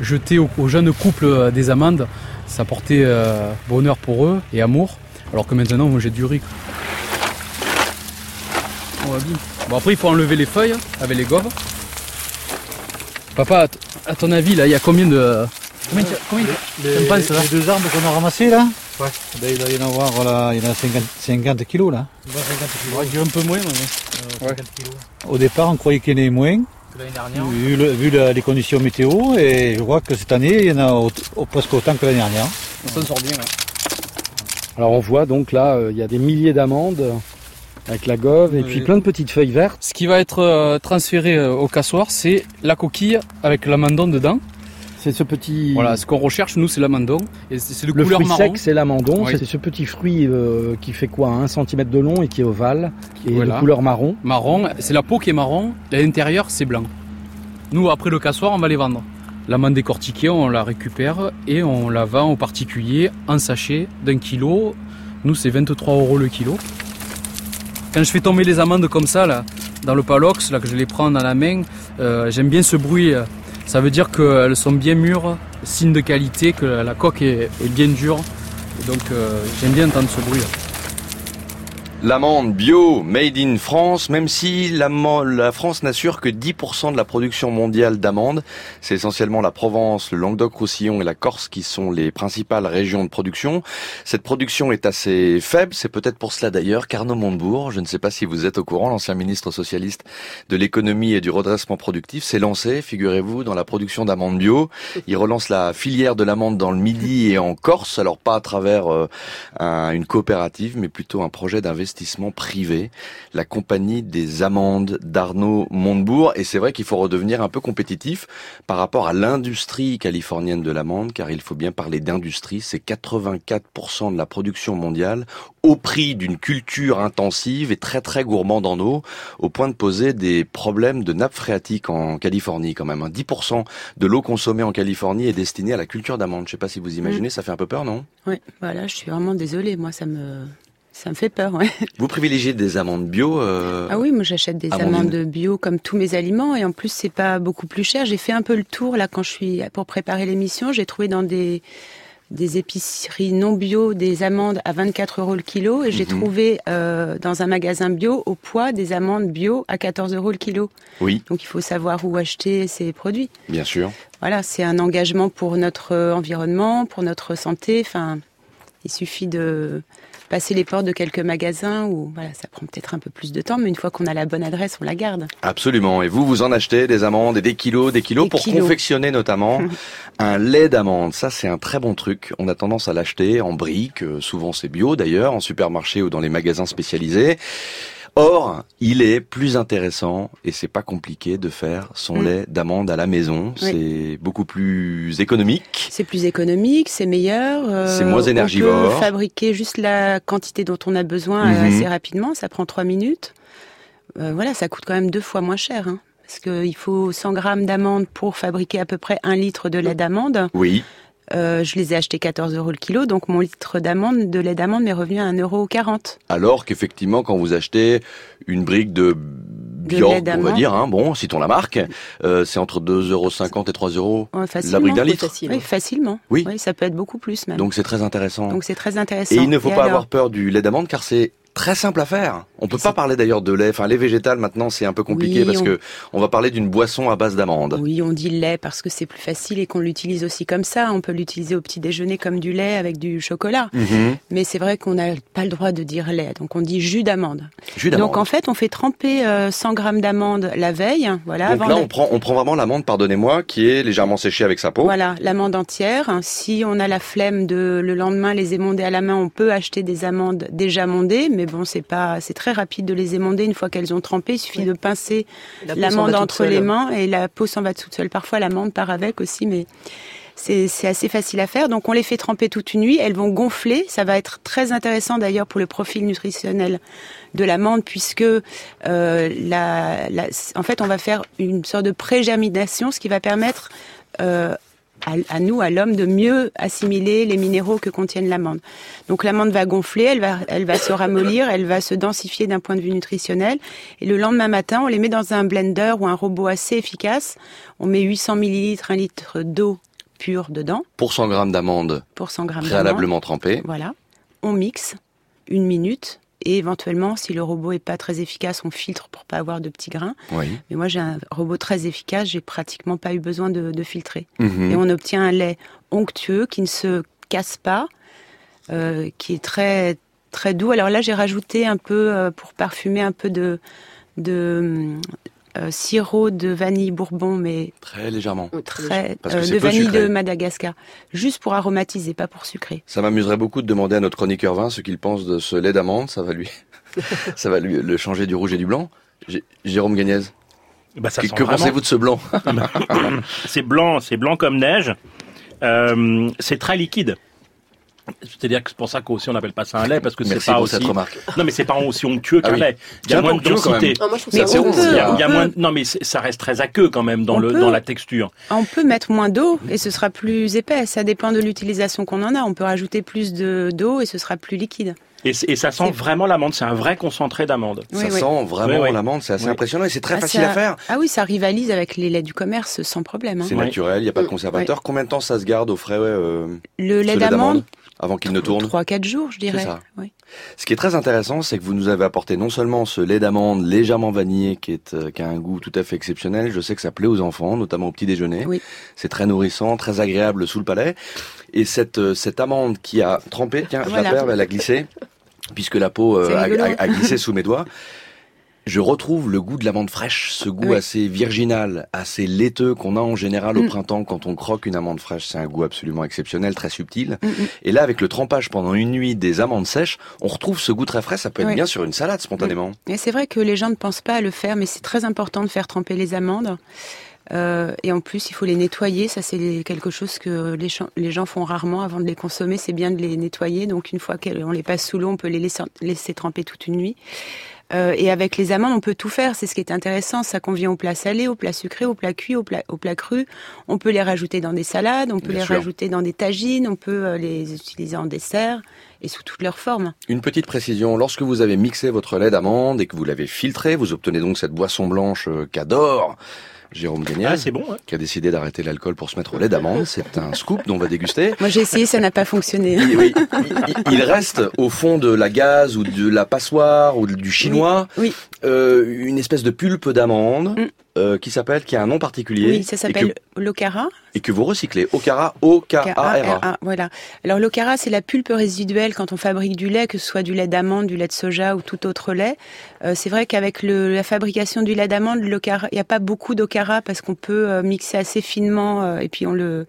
jetaient aux, aux jeunes couples des amandes. Ça portait bonheur pour eux et amour, alors que maintenant on jette du riz. On va bien. Bon après il faut enlever les feuilles avec les goves. Papa, à ton avis là, il y a combien de combien tu- combien tu- Les, penses, là les deux arbres qu'on a ramassés là Ouais. Ben, il doit y en avoir, voilà, il y en a 50, 50 kilos là. Ouais, je dirais un peu moins, mais ouais. Au départ, on croyait qu'il y en avait moins, l'année dernière. vu, le- vu la- les conditions météo, et je vois que cette année, il y en a au- au- presque autant que l'année dernière. On s'en sort bien. ouais. Alors on voit donc là, euh, il y a des milliers d'amandes avec la gove et Oui. puis plein de petites feuilles vertes. Ce qui va être euh, transféré euh, au cassoir, c'est la coquille avec l'amandon dedans. C'est ce petit. Voilà, ce qu'on recherche nous, c'est l'amandon et c'est de Le couleur fruit marron. sec, c'est l'amandon. Oui. C'est ce petit fruit euh, qui fait quoi, 1 cm de long et qui est ovale, et Voilà. de couleur marron. Marron, c'est la peau qui est marron, l'intérieur c'est blanc. Nous, après le cassoir, on va les vendre. L'amande décortiquée, on la récupère et on la vend aux particuliers en sachet d'un kilo. Nous, c'est 23 euros le kilo. Quand je fais tomber les amandes comme ça, dans le palox, que je les prends dans la main, euh, j'aime bien ce bruit. Ça veut dire qu'elles sont bien mûres, signe de qualité, que la coque est, bien dure. Donc, euh, j'aime bien entendre ce bruit. L'amande bio, made in France, même si la France n'assure que 10% de la production mondiale d'amandes, c'est essentiellement la Provence, le Languedoc-Roussillon et la Corse qui sont les principales régions de production. Cette production est assez faible, c'est peut-être pour cela d'ailleurs qu'Arnaud Montebourg, je ne sais pas si vous êtes au courant, l'ancien ministre socialiste de l'économie et du redressement productif, s'est lancé, figurez-vous, dans la production d'amandes bio. Il relance la filière de l'amande dans le Midi et en Corse, alors pas à travers euh, un- une coopérative, mais plutôt un projet d'investissement privé, la compagnie des amandes d'Arnaud Montebourg. Et c'est vrai qu'il faut redevenir un peu compétitif par rapport à l'industrie californienne de l'amande, car il faut bien parler d'industrie. C'est 84% de la production mondiale au prix d'une culture intensive et très très gourmande en eau, au point de poser des problèmes de nappe phréatique en Californie quand même. hein. 10% de l'eau consommée en Californie est destinée à la culture d'amande. Je sais pas si vous imaginez, ça fait un peu peur, non? Oui, voilà, je suis vraiment désolée. Moi, ça me, ça me fait peur. Ouais. Vous privilégiez des amandes bio euh, Ah oui, moi j'achète des Amandine. amandes bio comme tous mes aliments et en plus c'est pas beaucoup plus cher. J'ai fait un peu le tour là quand je suis pour préparer l'émission. J'ai trouvé dans des des épiceries non bio des amandes à 24 euros le kilo et j'ai Mhm. trouvé euh, dans un magasin bio au poids des amandes bio à 14 euros le kilo. Oui, Donc il faut savoir où acheter ces produits. bien sûr. Voilà, c'est un engagement pour notre euh, environnement, pour notre santé. Enfin, Il suffit de passer les portes de quelques magasins où voilà, ça prend peut-être un peu plus de temps, mais une fois qu'on a la bonne adresse, on la garde. Absolument. Et vous, vous en achetez des amandes et des kilos, des kilos Des pour kilos. confectionner notamment un lait d'amande. Ça, c'est un très bon truc. On a tendance à l'acheter en briques. euh, Souvent, c'est bio d'ailleurs, en supermarché ou dans les magasins spécialisés. Or, il est plus intéressant et c'est pas compliqué de faire son Mm. lait d'amande à la maison. Oui. C'est beaucoup plus économique. C'est plus économique, c'est meilleur. euh, C'est moins énergivore. On peut fabriquer juste la quantité dont on a besoin euh, Mhm. assez rapidement. Ça prend trois minutes. Euh, voilà, ça coûte quand même deux fois moins cher. hein, parce qu'il faut 100 grammes d'amandes pour fabriquer à peu près un litre de lait d'amande. Oui. Euh, je les ai achetés 14 euros le kilo, donc mon litre d'amande, de lait d'amande m'est revenu à 1,40 Alors qu'effectivement, quand vous achetez une brique de Bjork, lait on va dire, hein, bon, citons la marque, euh, c'est entre 2,50€ et 3 euros Ouais, la facilement. brique d'un litre. Oui, facilement. Oui. ça peut être beaucoup plus même. Donc c'est très intéressant. Donc c'est très intéressant. Et il ne faut pas alors avoir peur du lait d'amande car c'est très simple à faire. On peut pas parler d'ailleurs de lait. Enfin, lait végétal maintenant c'est un peu compliqué Oui, parce on- que on va parler d'une boisson à base d'amande. Oui, on dit lait parce que c'est plus facile et qu'on l'utilise aussi comme ça. On peut l'utiliser au petit déjeuner comme du lait avec du chocolat. Mhm. Mais c'est vrai qu'on n'a pas le droit de dire lait, donc on dit jus d'amande. Donc en fait, on fait tremper euh, 100 grammes d'amande la veille, voilà. Donc avant là, on prend, on prend vraiment l'amande, pardonnez-moi, qui est légèrement séchée avec sa peau. Voilà, l'amande entière. Si on a la flemme de le lendemain les émonder à la main, on peut acheter des amandes déjà mondées, mais bon, c'est pas, c'est très rapide de les émonder une fois qu'elles ont trempé. Il suffit de pincer l'amande entre seule. les mains et la peau s'en va toute seule. Parfois, l'amande part avec aussi, mais c'est c'est assez facile à faire. Donc, on les fait tremper toute une nuit. Elles vont gonfler. Ça va être très intéressant d'ailleurs pour le profil nutritionnel de l'amande, puisque euh, la, la- en fait, on va faire une sorte de pré-germination, ce qui va permettre euh, à, à nous, à l'homme, de mieux assimiler les minéraux que contiennent l'amande. Donc l'amande va gonfler, elle va, elle va se ramollir, elle va se densifier d'un point de vue nutritionnel. Et le lendemain matin, on les met dans un blender ou un robot assez efficace. On met 800 millilitres, un litre d'eau pure dedans Pour 100 grammes d'amande pour 100 grammes préalablement trempée. Voilà. On mixe une minute. Et éventuellement, si le robot est pas très efficace, on filtre pour pas avoir de petits grains. Oui. Mais moi, j'ai un robot très efficace. J'ai pratiquement pas eu besoin de, de filtrer. Mhm. Et on obtient un lait onctueux qui ne se casse pas, euh, qui est très très doux. Alors là, j'ai rajouté un peu euh, pour parfumer un peu de de euh, sirop de vanille bourbon, mais Très légèrement. très Parce que euh, de vanille sucré. de Madagascar, juste pour aromatiser, pas pour sucrer. Ça m'amuserait beaucoup de demander à notre chroniqueur vin ce qu'il pense de ce lait d'amande. Ça va lui, ça va lui le changer du rouge et du blanc. J- Jérôme Gagnez. Bah, ça que pensez-vous de ce blanc? C'est blanc, c'est blanc comme neige. Euh, c'est très liquide. C'est-à-dire que c'est pour ça qu'aussi on n'appelle pas ça un lait parce que c'est pas pour aussi. cette remarque. Non mais c'est pas aussi onctueux qu'un Ah oui. lait. Il y a moins de densité. même. Moi, je trouve Mais ça on bon. peut- Il y a, il y a on moins. peut- de- Non mais ça reste très aqueux quand même dans On le peut- dans la texture. On peut mettre moins d'eau et ce sera plus épais. Ça dépend de l'utilisation qu'on en a. On peut rajouter plus de d'eau et ce sera plus liquide. Et, ça sent vraiment l'amande. C'est un vrai concentré d'amande. Oui, Ça oui. sent vraiment Oui, oui. l'amande. C'est assez Oui. impressionnant et c'est très Ah, facile ça- à faire. Ah oui, ça rivalise avec les laits du commerce sans problème. hein. C'est naturel, il n'y a pas de conservateur. Combien de temps ça se garde au frais euh, Le lait d'amande, avant qu'il ne tourne 3-4 jours, je dirais. Ça. Oui. Ce qui est très intéressant, c'est que vous nous avez apporté non seulement ce lait d'amande légèrement vanillé qui, est, euh, qui a un goût tout à fait exceptionnel, je sais que ça plaît aux enfants, notamment au petit déjeuner. Oui. C'est très nourrissant, très agréable sous le palais. Et cette, euh, cette amande qui a trempé, tiens, je Voilà. la perds, elle a glissé, puisque la peau euh, a glissé sous mes doigts. Je retrouve le goût de l'amande fraîche, ce goût Oui. assez virginal, assez laiteux qu'on a en général au Mm. printemps quand on croque une amande fraîche. C'est un goût absolument exceptionnel, très subtil. Mm, mm. Et là, avec le trempage pendant une nuit des amandes sèches, on retrouve ce goût très frais. Ça peut être Oui. bien sur une salade spontanément. Et c'est vrai que les gens ne pensent pas à le faire, mais c'est très important de faire tremper les amandes. Euh, et en plus, il faut les nettoyer. Ça, c'est quelque chose que les, gens- les gens font rarement avant de les consommer. C'est bien de les nettoyer. Donc, une fois qu'on les passe sous l'eau, on peut les laisser, laisser tremper toute une nuit. Euh, et avec les amandes, on peut tout faire. C'est ce qui est intéressant. Ça convient au plat salé, au plat sucré, au plat cuit, au plat, au plat cru. On peut les rajouter dans des salades, on peut Bien les sûr. rajouter dans des tagines, on peut euh, les utiliser en dessert et sous toutes leurs formes. Une petite précision, lorsque vous avez mixé votre lait d'amande et que vous l'avez filtré, vous obtenez donc cette boisson blanche euh, qu'adore Jérôme Gagnez, Ah, c'est bon, ouais. qui a décidé d'arrêter l'alcool pour se mettre au lait d'amande. C'est un scoop dont on va déguster. Moi, j'ai essayé, ça n'a pas fonctionné. Et oui, il, il reste au fond de la gaze ou de la passoire ou du chinois Oui. euh, une espèce de pulpe d'amande Mm. Euh, qui s'appelle, qui a un nom particulier. Oui, ça s'appelle l'ocara. Et que vous recyclez. Okara, O-K-A-R-A. K-A-R-A, Voilà. Alors l'ocara, c'est la pulpe résiduelle quand on fabrique du lait, que ce soit du lait d'amande, du lait de soja ou tout autre lait. Euh, c'est vrai qu'avec la fabrication du lait d'amande, il n'y a pas beaucoup d'ocara parce qu'on peut euh, mixer assez finement et puis on le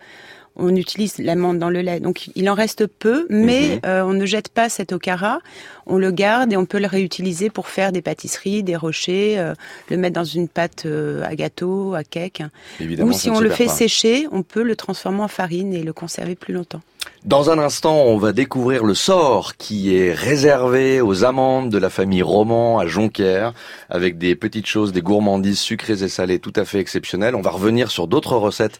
on utilise l'amande dans le lait. Donc il en reste peu, mais Mhm. euh, on ne jette pas cet ocara, on le garde et on peut le réutiliser pour faire des pâtisseries, des rochers, euh, le mettre dans une pâte euh, à gâteau, à cake. Évidemment, Ou si on le fait pas. sécher, on peut le transformer en farine et le conserver plus longtemps. Dans un instant, on va découvrir le sort qui est réservé aux amandes de la famille Roman à Jonquière, avec des petites choses, des gourmandises sucrées et salées tout à fait exceptionnelles. On va revenir sur d'autres recettes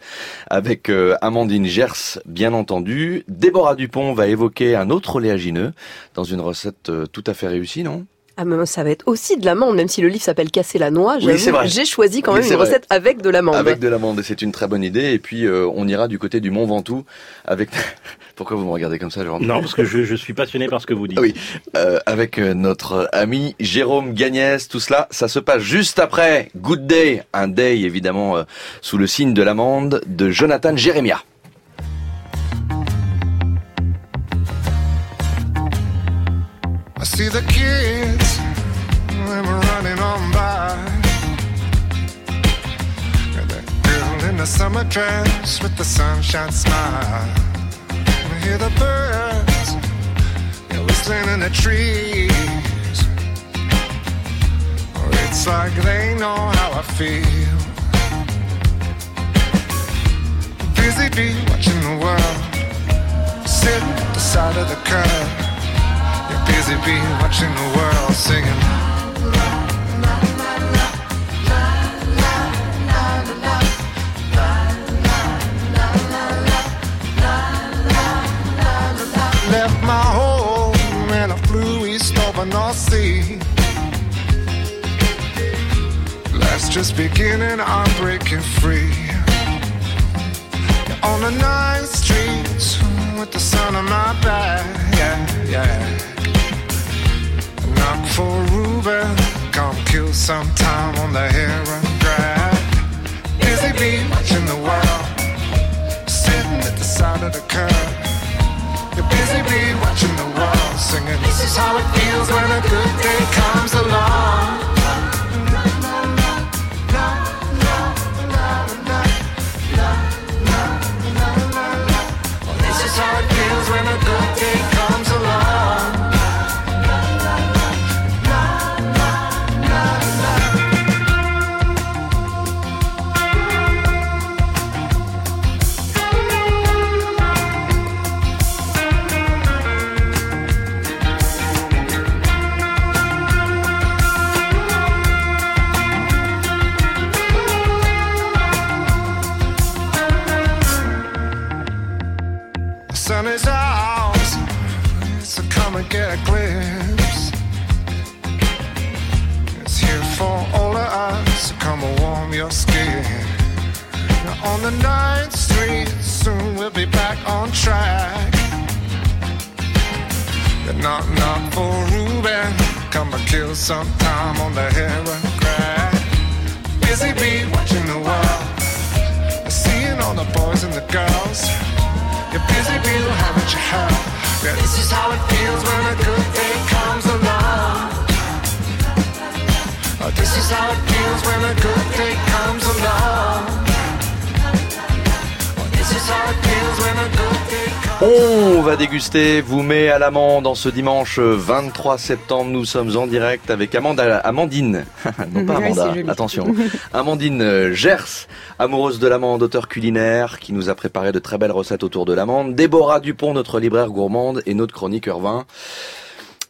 avec euh, Amandine Gers, bien entendu. Déborah Dupont va évoquer un autre oléagineux dans une recette euh, tout à fait réussie, non? Ah, mais ça va être aussi de l'amande, même si le livre s'appelle Casser la noix. J'avoue. J'ai choisi quand même une vrai. recette avec de l'amande. Avec de l'amande, et c'est une très bonne idée. Et puis, euh, on ira du côté du Mont Ventoux avec... Pourquoi vous me regardez comme ça, Jérôme Non, parce que je, je suis passionné par ce que vous dites. Oui, euh, avec notre ami Jérôme Gagnès, tout cela, ça se passe juste après Good Day, un day évidemment euh, sous le signe de l'amande de Jonathan Jérémia. I see the kids, them running on by. That girl in the summer dress with the sunshine smile. I hear the birds they're whistling in the trees. Oh, it's like they know how I feel. Busy bee watching the world, sitting at the side of the curb. Busy bee watching the world singing. Left my home and I flew east over North Sea. Life's just beginning, I'm breaking free. On the night streets with the sun on my back, yeah, yeah. For Ruben, come kill some time on the heron grab. Busy bee watching the world, sitting at the side of the curb. You're busy bee watching the world, singing. This is how it feels when a good day comes along. Vous met à l'amande en ce dimanche 23 septembre. Nous sommes en direct avec Amanda, Amandine, non pas Amanda, attention. Amandine euh, Gers, amoureuse de l'amande, auteur culinaire, qui nous a préparé de très belles recettes autour de l'amande. Déborah Dupont, notre libraire gourmande et notre chroniqueur vin.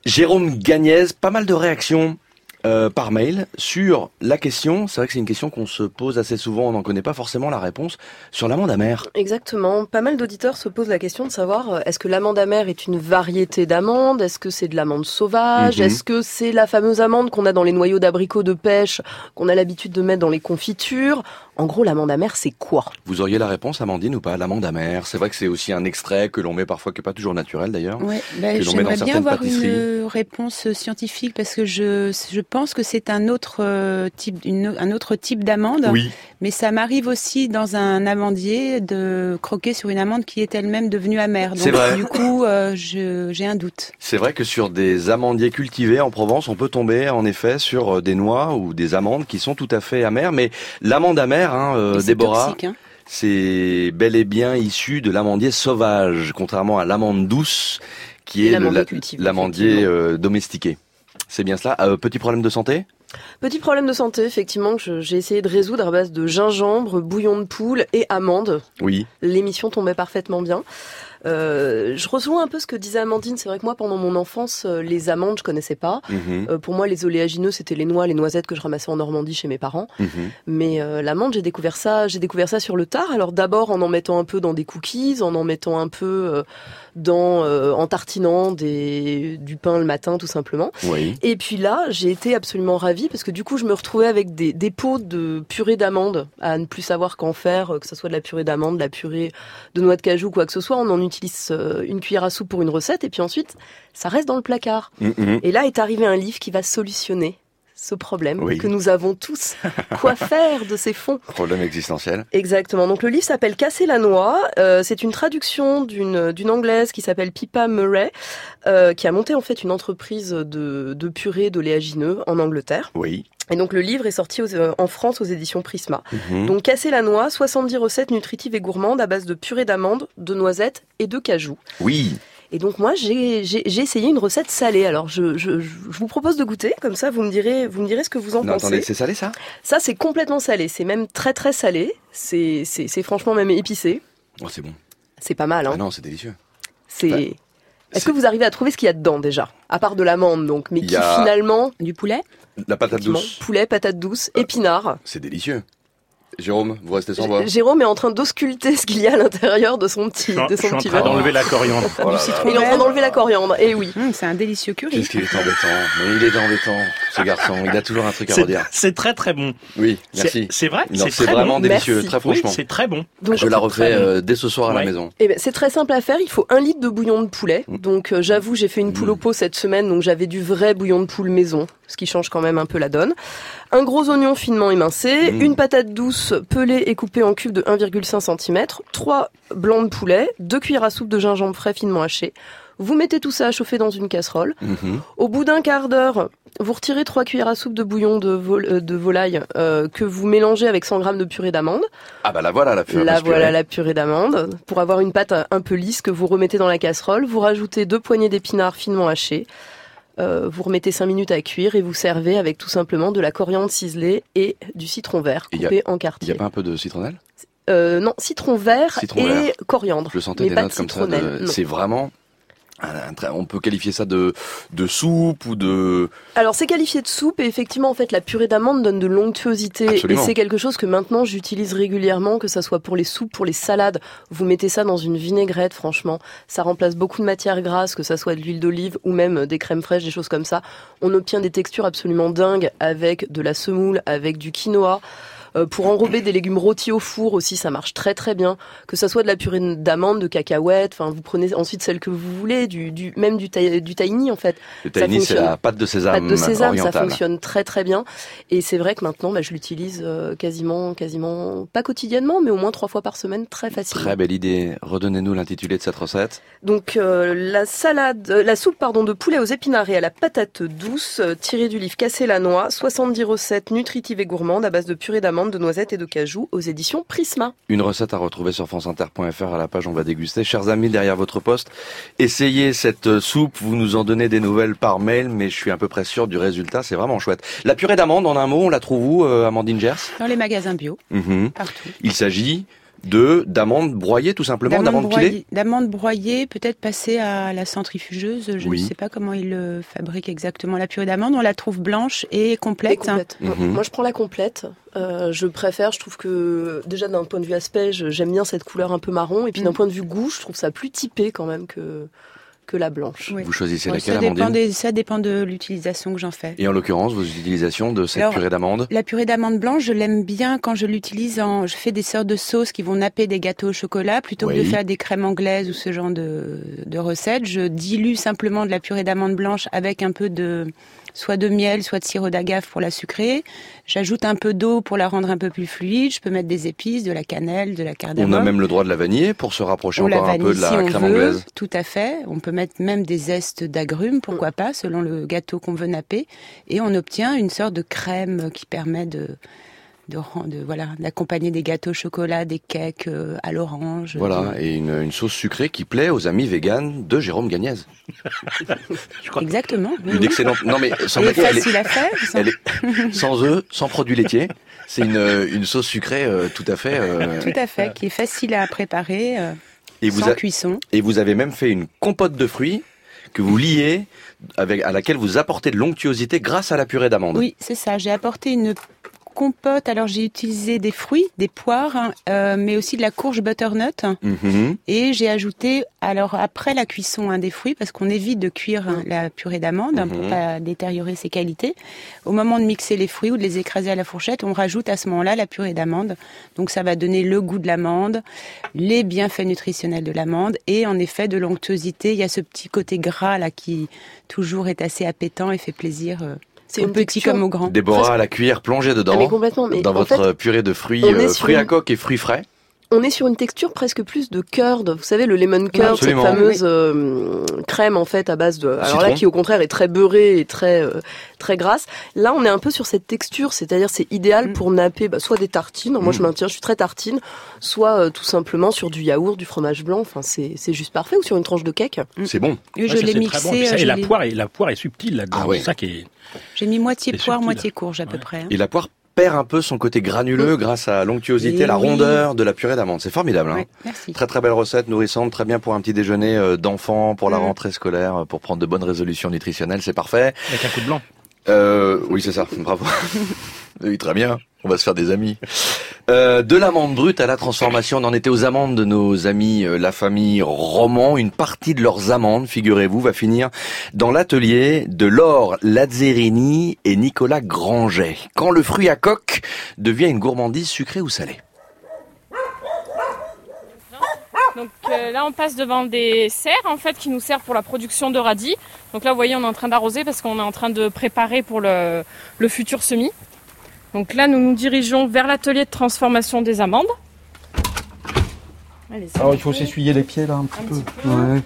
Jérôme Gagnez, pas mal de réactions euh, par mail sur la question, c'est vrai que c'est une question qu'on se pose assez souvent, on n'en connaît pas forcément la réponse, sur l'amande amère. Exactement. Pas mal d'auditeurs se posent la question de savoir euh, est-ce que l'amande amère est une variété d'amande Est-ce que c'est de l'amande sauvage? Mhm. Est-ce que c'est la fameuse amande qu'on a dans les noyaux d'abricots de pêche, qu'on a l'habitude de mettre dans les confitures? En gros, l'amande amère, c'est quoi? Vous auriez la réponse, Amandine, ou pas? L'amande amère. C'est vrai que c'est aussi un extrait que l'on met parfois, qui n'est pas toujours naturel d'ailleurs. Ouais, bah, que l'on met dans J'aimerais bien certaines avoir pâtisseries. une réponse scientifique parce que je, je pense que c'est un autre euh, type, une- un autre type d'amande. Oui. Mais ça m'arrive aussi dans un amandier de croquer sur une amande qui est elle-même devenue amère. C'est Donc vrai. du coup, euh, j'ai un doute. C'est vrai que sur des amandiers cultivés en Provence, on peut tomber en effet sur euh, des noix ou des amandes qui sont tout à fait amères. Mais l'amande amère, hein, euh, Déborah, toxique, hein. c'est bel et bien issu de l'amandier sauvage, contrairement à l'amande douce, qui est L'amandier euh, domestiqué. C'est bien cela. Euh, petit problème de santé? Petit problème de santé, effectivement, que j'ai essayé de résoudre à base de gingembre, bouillon de poule et amandes. Oui. L'émission tombait parfaitement bien. Euh, je rejoins un peu ce que disait Amandine. C'est vrai que moi, pendant mon enfance, euh, les amandes, je connaissais pas. Mhm. Euh, pour moi, les oléagineux, c'était les noix, les noisettes que je ramassais en Normandie chez mes parents. Mhm. Mais euh, l'amande, j'ai découvert ça, j'ai découvert ça sur le tard. Alors d'abord en en mettant un peu dans des cookies, en en mettant un peu euh, dans, euh, en tartinant des, du pain le matin, tout simplement. Oui. Et puis là, j'ai été absolument ravie parce que du coup, je me retrouvais avec des, des pots de purée d'amande à ne plus savoir qu'en faire, euh, que ce soit de la purée d'amande, de la purée de noix de cajou, quoi que ce soit. On en utilise euh, une cuillère à soupe pour une recette et puis ensuite, ça reste dans le placard. Mhm. Et là est arrivé un livre qui va solutionner ce problème Oui. que nous avons tous. Quoi faire de ces fonds? Problème existentiel. Exactement. Donc le livre s'appelle Casser la noix. Euh, c'est une traduction d'une d'une anglaise qui s'appelle Pippa Murray, euh, qui a monté en fait une entreprise de, de purée d'oléagineux en Angleterre. Oui. Et donc le livre est sorti aux- euh, en France aux éditions Prisma. Mhm. Donc Casser la noix, 70 recettes nutritives et gourmandes à base de purée d'amandes, de noisettes et de cajou. Oui. Et donc moi j'ai essayé une recette salée. Alors je, je, je vous propose de goûter, comme ça vous me direz vous me direz ce que vous en Non, pensez. attendez, c'est salé ça Ça c'est complètement salé, c'est même très très salé. C'est c'est c'est franchement même épicé. Oh, c'est bon. C'est pas mal. Hein. Ah non, c'est délicieux. C'est. Est-ce que vous arrivez à trouver ce qu'il y a dedans déjà? À part de l'amande donc, mais Il qui y a- finalement. Du poulet? La patate douce, Poulet, patate douce, épinards. c'est délicieux. Jérôme, vous restez sans voix. Jérôme est en train d'ausculter ce qu'il y a à l'intérieur de son petit, Je suis en- je suis train verre. d'enlever la coriandre. Oh. Il est en train d'enlever la coriandre. Et oui. Hum, c'est un délicieux curry. Qu'est-ce qu'il est embêtant. Mais il est embêtant, ce garçon. Il a toujours un truc à C'est- redire. C'est très très bon. Oui, C'est- merci. C'est vrai Non, c'est très vraiment bon. délicieux, Merci. très franchement. Oui, c'est très bon. Donc, je la refais euh, dès ce soir à la maison. Eh ben, c'est très simple à faire. Il faut un litre de bouillon de poulet. Mm. Donc, euh, j'avoue, j'ai fait une poule au pot cette semaine, donc j'avais du vrai bouillon de poule maison, ce qui change quand même un peu la donne. Un gros oignon finement émincé, Mm. une patate douce pelée et coupée en cubes de 1,5 cm, trois blancs de poulet, deux cuillères à soupe de gingembre frais finement haché. Vous mettez tout ça à chauffer dans une casserole. Mhm. Au bout d'un quart d'heure, vous retirez trois cuillères à soupe de bouillon de, vol- euh, de volaille euh, que vous mélangez avec 100 g de purée d'amande. Ah bah la voilà la purée. Que, voilà la purée d'amande. Pour avoir une pâte un- un peu lisse que vous remettez dans la casserole, vous rajoutez deux poignées d'épinards finement hachés. Euh, vous remettez 5 minutes à cuire et vous servez avec tout simplement de la coriandre ciselée et du citron vert a- coupé en Il n'y quartier. a pas un peu de citronnelle? Euh, non, citron vert Citron et vert. coriandre. Je sentais mais des pas notes de comme ça. de-. C'est vraiment. On peut qualifier ça de, de soupe ou de. Alors c'est qualifié de soupe et effectivement en fait la purée d'amande donne de l'onctuosité et c'est quelque chose que maintenant j'utilise régulièrement que ça soit pour les soupes, pour les salades. Vous mettez ça dans une vinaigrette franchement, ça remplace beaucoup de matières grasses que ça soit de l'huile d'olive ou même des crèmes fraîches, des choses comme ça. On obtient des textures absolument dingues avec de la semoule, avec du quinoa. Euh, pour enrober des légumes rôtis au four aussi, ça marche très très bien. Que ça soit de la purée d'amande, de cacahuètes, enfin vous prenez ensuite celle que vous voulez, du, du même du, tahi- du tahini en fait. Le tahini, c'est la pâte de sésame, Pâte de sésame, orientale. ça fonctionne très très bien. Et c'est vrai que maintenant, bah, je l'utilise euh, quasiment, quasiment pas quotidiennement, mais au moins trois fois par semaine, très facilement. Très belle idée. Redonnez-nous l'intitulé de cette recette. Donc euh, la salade, euh, la soupe pardon de poulet aux épinards et à la patate douce, euh, tirée du livre Casser la noix, 70 recettes nutritives et gourmandes à base de purée d'amandes, de noisettes et de cajou aux éditions Prisma. Une recette à retrouver sur franceinter.fr à la page On va déguster. Chers amis, derrière votre poste, essayez cette soupe. Vous nous en donnez des nouvelles par mail, mais je suis à peu près sûr du résultat. C'est vraiment chouette. La purée d'amande, en un mot, on la trouve où, euh, Amandine Gers? Dans les magasins bio, Mhm. partout. Il s'agit de d'amandes broyées, tout simplement, d'amandes pilées d'amandes broyées, peut-être passées à la centrifugeuse. Je Oui. ne sais pas comment ils le fabriquent exactement. La purée d'amande, on la trouve blanche et complète. Et complète. Mhm. Moi, je prends la complète. Euh, je préfère, je trouve que déjà d'un point de vue aspect, j'aime bien cette couleur un peu marron. Et puis d'un point de vue goût, je trouve ça plus typé quand même que que la blanche. Vous choisissez laquelle, ça, dépend des- ça dépend de l'utilisation que j'en fais. Et en l'occurrence, vos utilisations de cette Alors, purée d'amande La purée d'amande blanche, je l'aime bien quand je l'utilise en. Je fais des sortes de sauces qui vont napper des gâteaux au chocolat plutôt que de faire des crèmes anglaises ou ce genre de, de recettes. Je dilue simplement de la purée d'amande blanche avec un peu de soit de miel, soit de sirop d'agave pour la sucrer. J'ajoute un peu d'eau pour la rendre un peu plus fluide. Je peux mettre des épices, de la cannelle, de la cardamome. On a même le droit de la vaniller pour se rapprocher On encore un peu de la si crème veut, anglaise. Tout à fait. On peut mettre même des zestes d'agrumes, pourquoi pas, selon le gâteau qu'on veut napper. Et on obtient une sorte de crème qui permet de, de, voilà, d'accompagner des gâteaux au chocolat, des cakes euh, à l'orange. Voilà, et une, une sauce sucrée qui plaît aux amis véganes de Jérôme Gagnez. Exactement. oui, Une oui. excellente. Non mais sans blaguer, elle est- facile à faire. sans- elle est sans œufs, sans produits laitiers. C'est une, une sauce sucrée euh, tout à fait. euh, Tout à fait, qui est facile à préparer, euh, Et vous sans a- cuisson. Et vous avez même fait une compote de fruits que vous liez, avec, à laquelle vous apportez de l'onctuosité grâce à la purée d'amande. Oui, c'est ça. J'ai apporté une compote. Alors j'ai utilisé des fruits, des poires, hein, euh, mais aussi de la courge butternut. Mhm. Et j'ai ajouté, alors après la cuisson hein, des fruits, parce qu'on évite de cuire hein, la purée d'amande hein, pour Mhm. pas détériorer ses qualités. Au moment de mixer les fruits ou de les écraser à la fourchette, on rajoute à ce moment-là la purée d'amande. Donc ça va donner le goût de l'amande, les bienfaits nutritionnels de l'amande et en effet de l'onctuosité. Il y a ce petit côté gras là qui toujours est assez appétant et fait plaisir. euh, C'est une texture- comme aux grands. Déborah à la cuillère plongée dedans. Ah, mais complètement, mais dans votre fait, purée de fruits, euh, fruits à coque et fruits frais. On est sur une texture presque plus de curd. Vous savez, le lemon curd, cette fameuse euh, crème en fait à base de. Alors là, qui au contraire est très beurrée et très euh, très grasse. Là, on est un peu sur cette texture, c'est-à-dire c'est idéal Mm. pour napper bah, soit des tartines. Moi, je Mm. maintiens, je suis très tartine, soit euh, tout simplement sur du yaourt, du fromage blanc. Enfin, c'est c'est juste parfait ou sur une tranche de cake. C'est bon. Oui, je l'ai mixé. bon. Ça, et la poire, est, la poire est subtile là-dedans. Ah ouais. C'est ça qui est. J'ai mis moitié poire, subtil. moitié courge à peu près. hein. Et la poire perd un peu son côté granuleux grâce à l'onctuosité, Et la oui. rondeur de la purée d'amande. C'est formidable. hein. Merci. Très très belle recette, nourrissante, très bien pour un petit déjeuner euh, d'enfant, pour la Mm. rentrée scolaire, euh, pour prendre de bonnes résolutions nutritionnelles, c'est parfait. Avec un coup de blanc. Euh, oui, c'est ça, bravo. oui, très bien, on va se faire des amis. Euh, de l'amande brute à la transformation, on en était aux amandes de nos amis, euh, la famille Roman. Une partie de leurs amandes, figurez-vous, va finir dans l'atelier de Laure Lazzerini et Nicolas Granget. Quand le fruit à coque devient une gourmandise sucrée ou salée. Donc euh, là, on passe devant des serres en fait qui nous servent pour la production de radis. Donc là, vous voyez, on est en train d'arroser parce qu'on est en train de préparer pour le, le futur semis. Donc là, nous nous dirigeons vers l'atelier de transformation des amandes. Allez, Alors va il faut s'essuyer les pieds là un petit Un peu. petit peu. Ouais.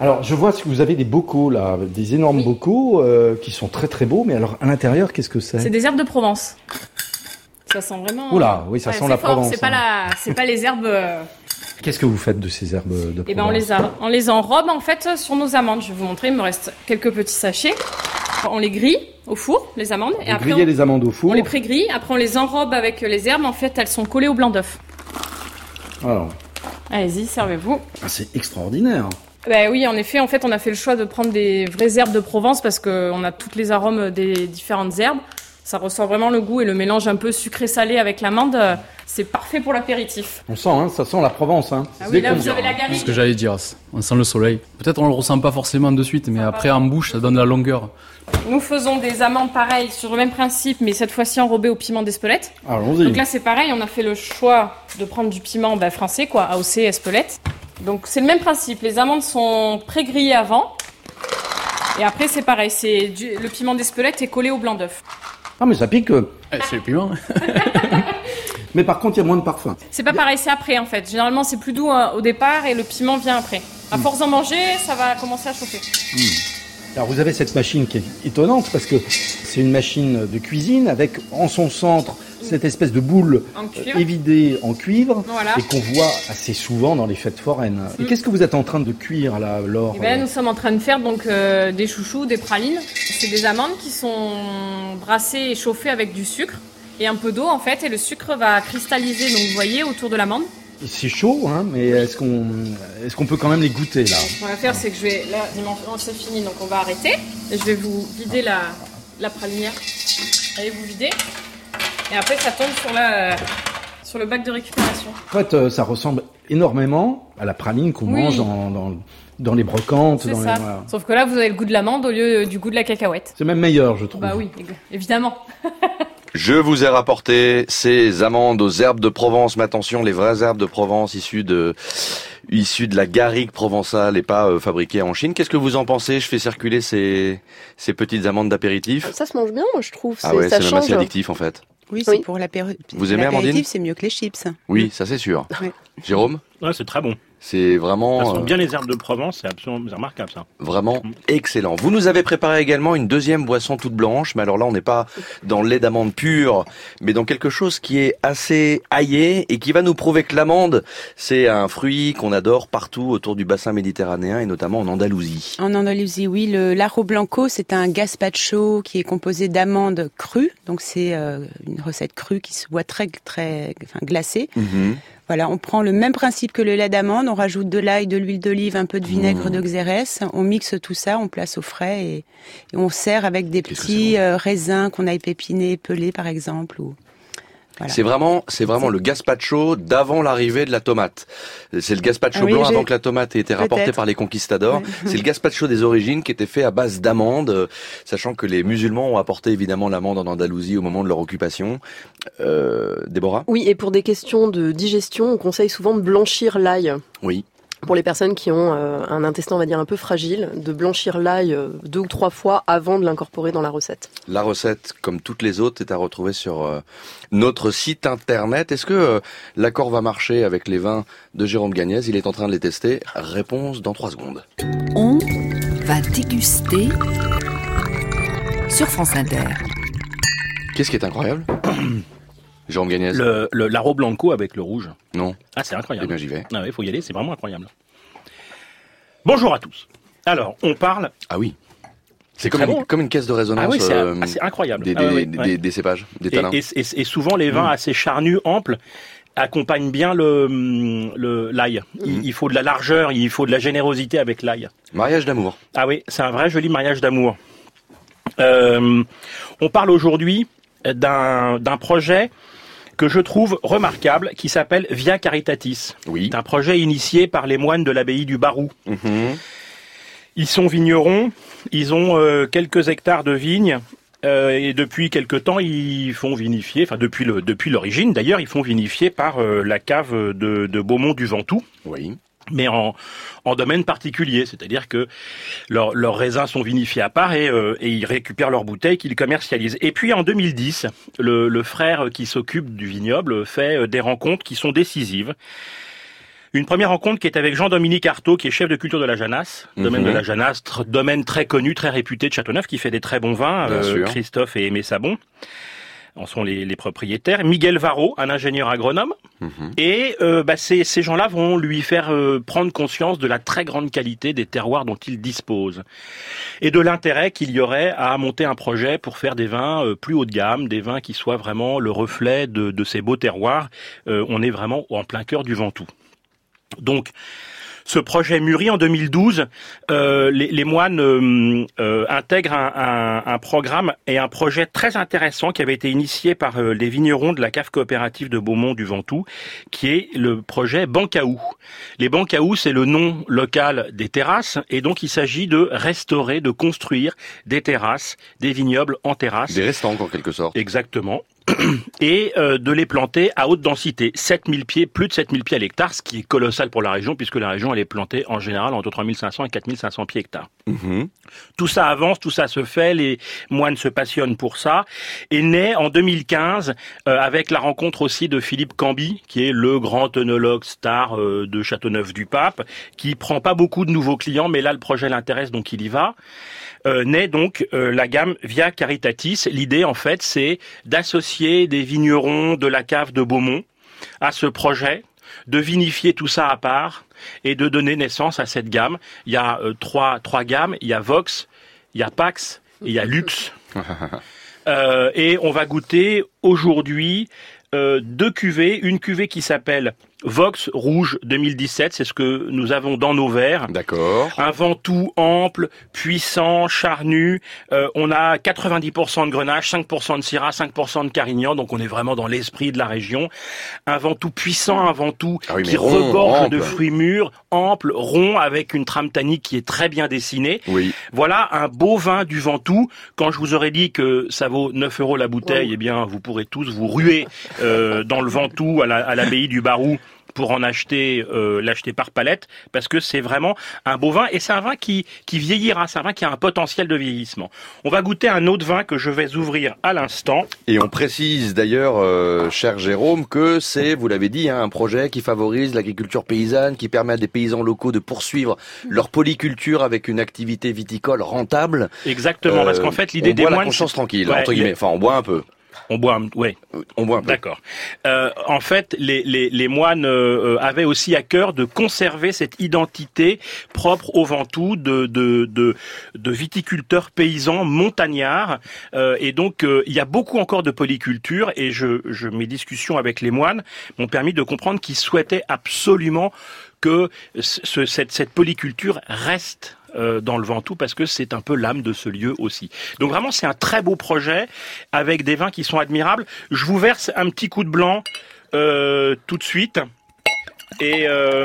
Alors je vois que vous avez des bocaux là, des énormes bocaux euh, qui sont très très beaux, mais alors à l'intérieur qu'est-ce que c'est? C'est des herbes de Provence. Ça sent vraiment. Oula, oui, ça sent la fort, Provence, C'est pas hein. la, c'est pas les herbes. euh, Qu'est-ce que vous faites de ces herbes de Eh ben on Provence? les a, on les enrobe en fait sur nos amandes. Je vais vous montrer. Il me reste quelques petits sachets. On les grille au four, les amandes, et après on, les amandes au four. on les pré-grille. Après on les enrobe avec les herbes. En fait, elles sont collées au blanc d'œuf. Alors, Allez-y, servez-vous. ah, c'est extraordinaire. Ben oui, en effet, en fait, on a fait le choix de prendre des vraies herbes de Provence parce qu'on a toutes les arômes des différentes herbes. Ça ressort vraiment le goût et le mélange un peu sucré-salé avec l'amande. euh, C'est parfait pour l'apéritif. On sent, hein, ça sent la Provence. Hein. Ah oui, là, vous avez la C'est ce garrigue. que j'allais dire. On sent le soleil. Peut-être on le ressent pas forcément de suite, mais après en bouche, ça donne de la longueur. Nous faisons des amandes pareilles sur le même principe, mais cette fois-ci enrobées au piment d'Espelette. Allons-y. Donc là, c'est pareil, on a fait le choix de prendre du piment bah, français, quoi, AOC, Espelette. Donc c'est le même principe. Les amandes sont pré-grillées avant. Et après, c'est pareil, c'est du- le piment d'Espelette est collé au blanc d'œuf. Ah mais ça pique. euh, Eh, c'est le piment. Mais par contre il y a moins de parfum. C'est pas pareil, c'est après en fait. Généralement, c'est plus doux euh, au départ et le piment vient après. À force d'en manger, ça va commencer à chauffer. Alors vous avez cette machine qui est étonnante parce que c'est une machine de cuisine avec en son centre cette espèce de boule En euh, évidée en cuivre Voilà. et qu'on voit assez souvent dans les fêtes foraines. Et Mm. qu'est-ce que vous êtes en train de cuire là, Laure Et ben, nous sommes en train de faire donc euh, des chouchous, des pralines. C'est des amandes qui sont brassées et chauffées avec du sucre et un peu d'eau en fait. Et le sucre va cristalliser, donc vous voyez, autour de l'amande. C'est chaud, hein, mais est-ce qu'on qu'on peut quand même les goûter là? Ce qu'on va faire, c'est que je vais. Là, c'est fini, donc on va arrêter. Et je vais vous vider la, la pralinière. Allez, vous vider. Et après, ça tombe sur, la, sur le bac de récupération. En fait, euh, ça ressemble énormément à la praline qu'on Oui. mange dans, dans, dans les brocantes. Dans ça. Les, voilà. Sauf que là, vous avez le goût de l'amande au lieu du goût de la cacahuète. C'est même meilleur, je trouve. Bah oui, évidemment. Je vous ai rapporté ces amandes aux herbes de Provence. Mais attention, les vraies herbes de Provence issues de issues de la garrigue provençale et pas euh, fabriquées en Chine. Qu'est-ce que vous en pensez? Je fais circuler ces ces petites amandes d'apéritif. Ça se mange bien, moi, je trouve. Ah C'est- ouais, ça c'est même assez addictif en fait. Oui, c'est pour l'apéro- Vous aimez, Amandine l'apéritif, c'est mieux que les chips. Oui, ça c'est sûr. Ouais. Jérôme? Ouais, c'est très bon. C'est vraiment Ça sent euh, bien les herbes de Provence, c'est absolument remarquable ça. Vraiment excellent. Vous nous avez préparé également une deuxième boisson toute blanche, mais alors là on n'est pas dans le lait d'amande pur, mais dans quelque chose qui est assez aillé et qui va nous prouver que l'amande, c'est un fruit qu'on adore partout autour du bassin méditerranéen et notamment en Andalousie. En Andalousie, oui, le l'aro blanco, c'est un gazpacho qui est composé d'amandes crues. Donc c'est euh, une recette crue qui se boit très très enfin glacée. Mhm. Voilà, on prend le même principe que le lait d'amande, on rajoute de l'ail, de l'huile d'olive, un peu de vinaigre Mmh. de xérès, on mixe tout ça, on place au frais et, et on sert avec des petits euh, raisins qu'on a épépinés, pelés par exemple. Ou... Voilà. C'est vraiment, c'est vraiment le gazpacho d'avant l'arrivée de la tomate. C'est le gazpacho Ah oui, blanc avant que la tomate ait été rapportée par les conquistadors. Ouais. C'est le gazpacho des origines qui était fait à base d'amandes, euh, sachant que les musulmans ont apporté évidemment l'amande en Andalousie au moment de leur occupation. Euh, Déborah? Oui, et pour des questions de digestion, on conseille souvent de blanchir l'ail. Oui. Pour les personnes qui ont euh, un intestin, on va dire, un peu fragile, de blanchir l'ail euh, deux ou trois fois avant de l'incorporer dans la recette. La recette, comme toutes les autres, est à retrouver sur euh, notre site internet. Est-ce que euh, l'accord va marcher avec les vins de Jérôme Gagnès? Il est en train de les tester. Réponse dans trois secondes. On va déguster sur France Inter. Qu'est-ce qui est incroyable? Jérôme Gagnès Le, le l'aro blanco avec le rouge. Non. Ah, c'est incroyable. Eh bien, j'y vais. Ah ouais, faut y aller, c'est vraiment incroyable. Bonjour à tous. Alors, on parle. Ah oui. C'est comme, une- bon. comme une caisse de résonance. Ah oui, c'est euh, incroyable. Des, Ah des- ouais, des- cépages, des Et, talents. et- et- et souvent, les vins Mm. assez charnus, amples, accompagnent bien le le- l'ail. Mm. Il, il faut de la largeur, il faut de la générosité avec l'ail. Mariage d'amour. Ah oui, c'est un vrai joli mariage d'amour. Euh, on parle aujourd'hui d'un d'un projet que je trouve remarquable qui s'appelle Via Caritatis. Oui. C'est un projet initié par les moines de l'abbaye du Barou. Mhm. Ils sont vignerons, ils ont euh, quelques hectares de vignes. euh, et depuis quelque temps, ils font vinifier, enfin depuis le depuis l'origine d'ailleurs, ils font vinifier par euh, la cave de, de Beaumont du Ventoux. Oui. Mais en, en domaine particulier, c'est-à-dire que leurs leurs raisins sont vinifiés à part et, euh, et ils récupèrent leurs bouteilles qu'ils commercialisent. Et puis en 2010, le, le frère qui s'occupe du vignoble fait euh, des rencontres qui sont décisives. Une première rencontre qui est avec Jean-Dominique Artaud, qui est chef de culture de la Janasse, domaine Mhm. de la Janasse, domaine très connu, très réputé de Châteauneuf, qui fait des très bons vins. Sûr. Christophe et Aimé Sabon en sont les, les propriétaires. Miguel Varro, un ingénieur agronome. Mhm. Et euh, bah, ces, ces gens-là vont lui faire euh, prendre conscience de la très grande qualité des terroirs dont il dispose et de l'intérêt qu'il y aurait à monter un projet pour faire des vins euh, plus haut de gamme, des vins qui soient vraiment le reflet de, de ces beaux terroirs. Euh, on est vraiment en plein cœur du Ventoux. Donc, ce projet mûri en 2012, euh, les, les moines euh, euh, intègrent un, un- un programme et un projet très intéressant qui avait été initié par euh, les vignerons de la cave coopérative de Beaumont du Ventoux, qui est le projet Bancaou. Les Bancaou, c'est le nom local des terrasses, et donc il s'agit de restaurer, de construire des terrasses, des vignobles en terrasse. Des restants en quelque sorte. Exactement. Et euh, de les planter à haute densité, 7000 pieds, plus de 7000 pieds à l'hectare, ce qui est colossal pour la région, puisque la région elle est plantée en général entre 3500 et 4500 pieds hectares. Mhm. Tout ça avance, tout ça se fait, les moines se passionnent pour ça, et naît en 2015 euh, avec la rencontre aussi de Philippe Camby, qui est le grand œnologue star euh, de Châteauneuf-du-Pape, qui prend pas beaucoup de nouveaux clients, mais là le projet l'intéresse, donc il y va. Euh, naît donc euh, la gamme Via Caritatis. L'idée en fait c'est d'associer des vignerons de la cave de Beaumont à ce projet, de vinifier tout ça à part et de donner naissance à cette gamme. Il y a euh, trois, trois gammes, il y a Vox, il y a Pax et il y a Lux. Euh, et on va goûter aujourd'hui euh, deux cuvées. Une cuvée qui s'appelle Vox rouge 2017, c'est ce que nous avons dans nos verres. D'accord. Un Ventoux ample, puissant, charnu. Euh, on a 90% de Grenache, 5% de Syrah, 5% de Carignan, donc on est vraiment dans l'esprit de la région. Un Ventoux puissant, un Ventoux Ah oui, qui rond, regorge ample. de fruits mûrs, ample, rond, avec une trame tannique qui est très bien dessinée. Oui. Voilà un beau vin du Ventoux. Quand je vous aurais dit que ça vaut 9 euros la bouteille, eh bien, vous pourrez tous vous ruer euh, dans le Ventoux à la- à l'abbaye du Barou pour en acheter, euh, l'acheter par palette, parce que c'est vraiment un beau vin et c'est un vin qui qui vieillira, c'est un vin qui a un potentiel de vieillissement. On va goûter un autre vin que je vais ouvrir à l'instant. Et on précise d'ailleurs, euh, cher Jérôme, que c'est, vous l'avez dit, hein, un projet qui favorise l'agriculture paysanne, qui permet à des paysans locaux de poursuivre leur polyculture avec une activité viticole rentable. Exactement, parce qu'en fait, l'idée on des boit la moines, conscience tranquille, Ouais, entre guillemets. Enfin, on boit un peu. On boit, un- ouais. On boit un peu. D'accord. Euh, en fait, les, les, les moines euh, euh, avaient aussi à cœur de conserver cette identité propre au Ventoux de, de, de, de viticulteurs paysans montagnards. Euh, et donc, euh, il y a beaucoup encore de polyculture. Et je, je, mes discussions avec les moines m'ont permis de comprendre qu'ils souhaitaient absolument que ce, cette, cette polyculture reste euh, dans le Ventoux parce que c'est un peu l'âme de ce lieu aussi. Donc vraiment c'est un très beau projet avec des vins qui sont admirables. Je vous verse un petit coup de blanc euh, tout de suite. Et, euh,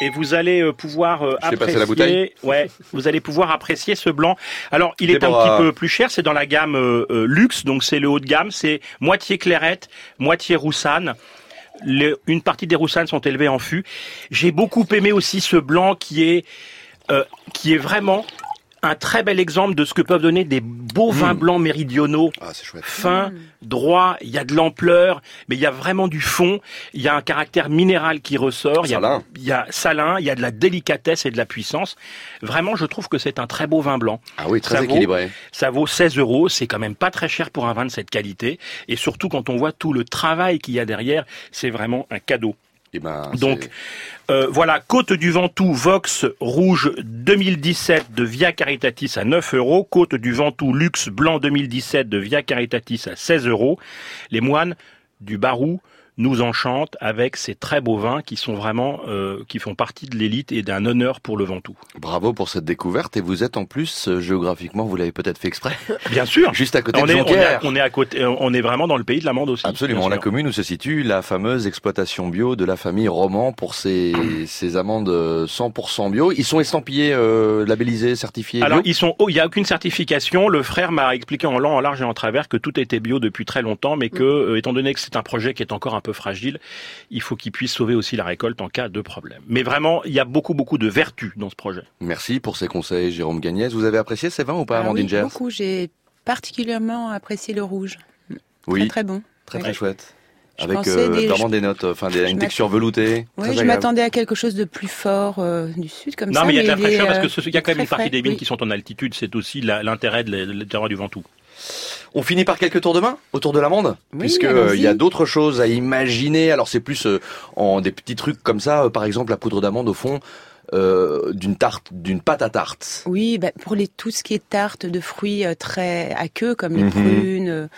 et vous allez pouvoir apprécier. la bouteille Ouais, vous allez pouvoir apprécier ce blanc. Alors, il est un petit peu plus cher. C'est dans la gamme euh, luxe, donc c'est le haut de gamme. C'est moitié clairette, moitié roussane. Une partie des roussanes sont élevées en fût. J'ai beaucoup aimé aussi ce blanc qui est euh, qui est vraiment un très bel exemple de ce que peuvent donner des beaux vins blancs méridionaux, fins, droits, il y a de l'ampleur, mais il y a vraiment du fond, il y a un caractère minéral qui ressort, il y, a, Salin. il y a salin, il y a de la délicatesse et de la puissance. Vraiment, je trouve que c'est un très beau vin blanc. Ah oui, très Ça vaut- équilibré. ça vaut 16 euros, c'est quand même pas très cher pour un vin de cette qualité, et surtout quand on voit tout le travail qu'il y a derrière, c'est vraiment un cadeau. Eh ben, Donc euh, voilà, Côte du Ventoux Vox Rouge 2017 de Via Caritatis à 9 euros, Côte du Ventoux Luxe Blanc 2017 de Via Caritatis à 16 euros. Les moines du Barou nous enchantent avec ces très beaux vins qui sont vraiment, euh, qui font partie de l'élite et d'un honneur pour le Ventoux. Bravo pour cette découverte. Et vous êtes en plus, euh, géographiquement, vous l'avez peut-être fait exprès. Bien sûr. Juste à côté on de est, on, est, on est à côté, on est vraiment dans le pays de l'amande aussi. Absolument, la commune où se situe la fameuse exploitation bio de la famille Roman pour ses, ses amandes euh, 100% bio. Ils sont estampillés, euh, labellisés, certifiés Alors bio? ils sont, oh, il y a aucune certification. Le frère m'a expliqué en long, en large et en travers que tout était bio depuis très longtemps, mais que, euh, étant donné que c'est un projet qui est encore un peu fragile, il faut qu'il puisse sauver aussi la récolte en cas de problème. Mais vraiment, il y a beaucoup, beaucoup de vertus dans ce projet. Merci pour ces conseils, Jérôme Gagnès. Vous avez apprécié ces vins ou pas, Ah Amandine oui, beaucoup. J'ai particulièrement apprécié le rouge. Oui. Très très bon. Très très chouette. Je Avec euh, des- vraiment des notes, enfin des, je une texture veloutée. Oui, je m'attendais à quelque chose de plus fort euh, du sud comme non, ça. mais il y a de la est, fraîcheur parce euh, que ce- il y a quand même une partie frais, des vignes oui. qui sont en altitude. C'est aussi l'intérêt du Ventoux. On finit par quelques tours de main autour de l'amande, Oui, puisque euh, il y a d'autres choses à imaginer. Alors c'est plus euh, en des petits trucs comme ça, euh, par exemple la poudre d'amande au fond euh, d'une tarte, d'une pâte à tarte. Oui, bah, pour les, tout ce qui est tarte de fruits très aqueux comme les Mhm. prunes,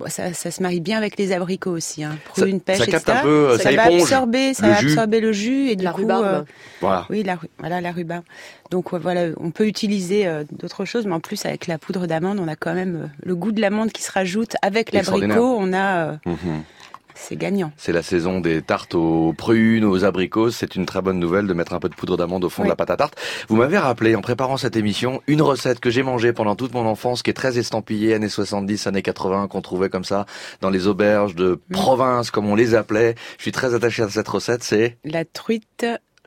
bon, ça, ça se marie bien avec les abricots aussi. Hein. Ça- Prunes, pêche, ça capte etc. un peu, euh, ça va éponge absorber, ça le va jus. absorber le jus et du La coup, rhubarbe. euh, Voilà. oui, la, voilà la rhubarbe. Donc voilà, on peut utiliser euh, d'autres choses, mais en plus avec la poudre d'amande, on a quand même euh, le goût de l'amande qui se rajoute avec l'abricot. On a, euh, Mhm. C'est gagnant. C'est la saison des tartes aux prunes, aux abricots. C'est une très bonne nouvelle de mettre un peu de poudre d'amande au fond de la pâte à tarte. Vous m'avez rappelé, en préparant cette émission, une recette que j'ai mangée pendant toute mon enfance, qui est très estampillée, années 70, années 80, qu'on trouvait comme ça dans les auberges de province, comme on les appelait. Je suis très attaché à cette recette, c'est La truite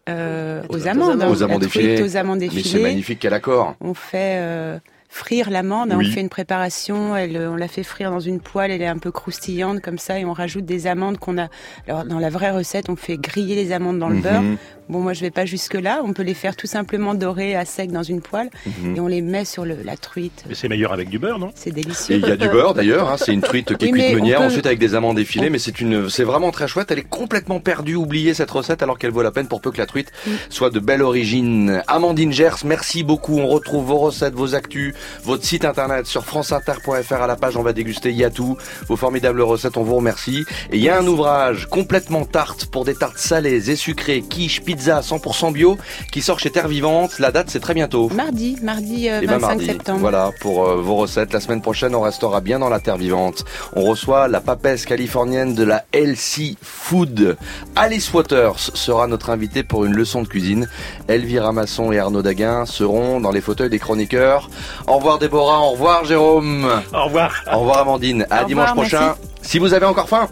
euh, aux amandes. aux amandes La truite effilées. aux amandes Mais c'est magnifique, quel accord. On fait euh, frire l'amande, hein, Oui. on fait une préparation, elle, euh, on la fait frire dans une poêle, elle est un peu croustillante comme ça, et on rajoute des amandes qu'on a. Alors dans la vraie recette, on fait griller les amandes dans le Mhm. beurre. Bon, moi je vais pas jusque là, on peut les faire tout simplement dorer à sec dans une poêle, Mhm. et on les met sur le, la truite. Mais c'est meilleur avec du beurre, non? C'est Et délicieux. il y a du beurre d'ailleurs, hein, c'est une truite qui est Oui, cuite meunière, peut- ensuite avec des amandes effilées, mais c'est une, c'est vraiment très chouette. Elle est complètement perdue, oubliée cette recette, alors qu'elle vaut la peine pour peu que la truite Mm. soit de belle origine. Amandine Gers, merci beaucoup. On retrouve vos recettes, vos actus votre site internet sur franceinter.fr à la page on va déguster, il y a tout. Vos formidables recettes, on vous remercie. Et il y a un ouvrage complètement tarte pour des tartes salées et sucrées, quiche, pizza 100% bio qui sort chez Terre Vivante. La date c'est très bientôt. Mardi, mardi euh, Et ben 25 mardi. septembre. Voilà pour euh, vos recettes. La semaine prochaine, on restera bien dans la terre vivante. On reçoit la papesse californienne de la LC Food. Alice Waters sera notre invitée pour une leçon de cuisine. Elvira Masson et Arnaud Daguin seront dans les fauteuils des chroniqueurs. Au revoir Déborah, au revoir Jérôme. Au revoir. Au revoir Amandine. À Au dimanche revoir, prochain. merci. Si vous avez encore faim.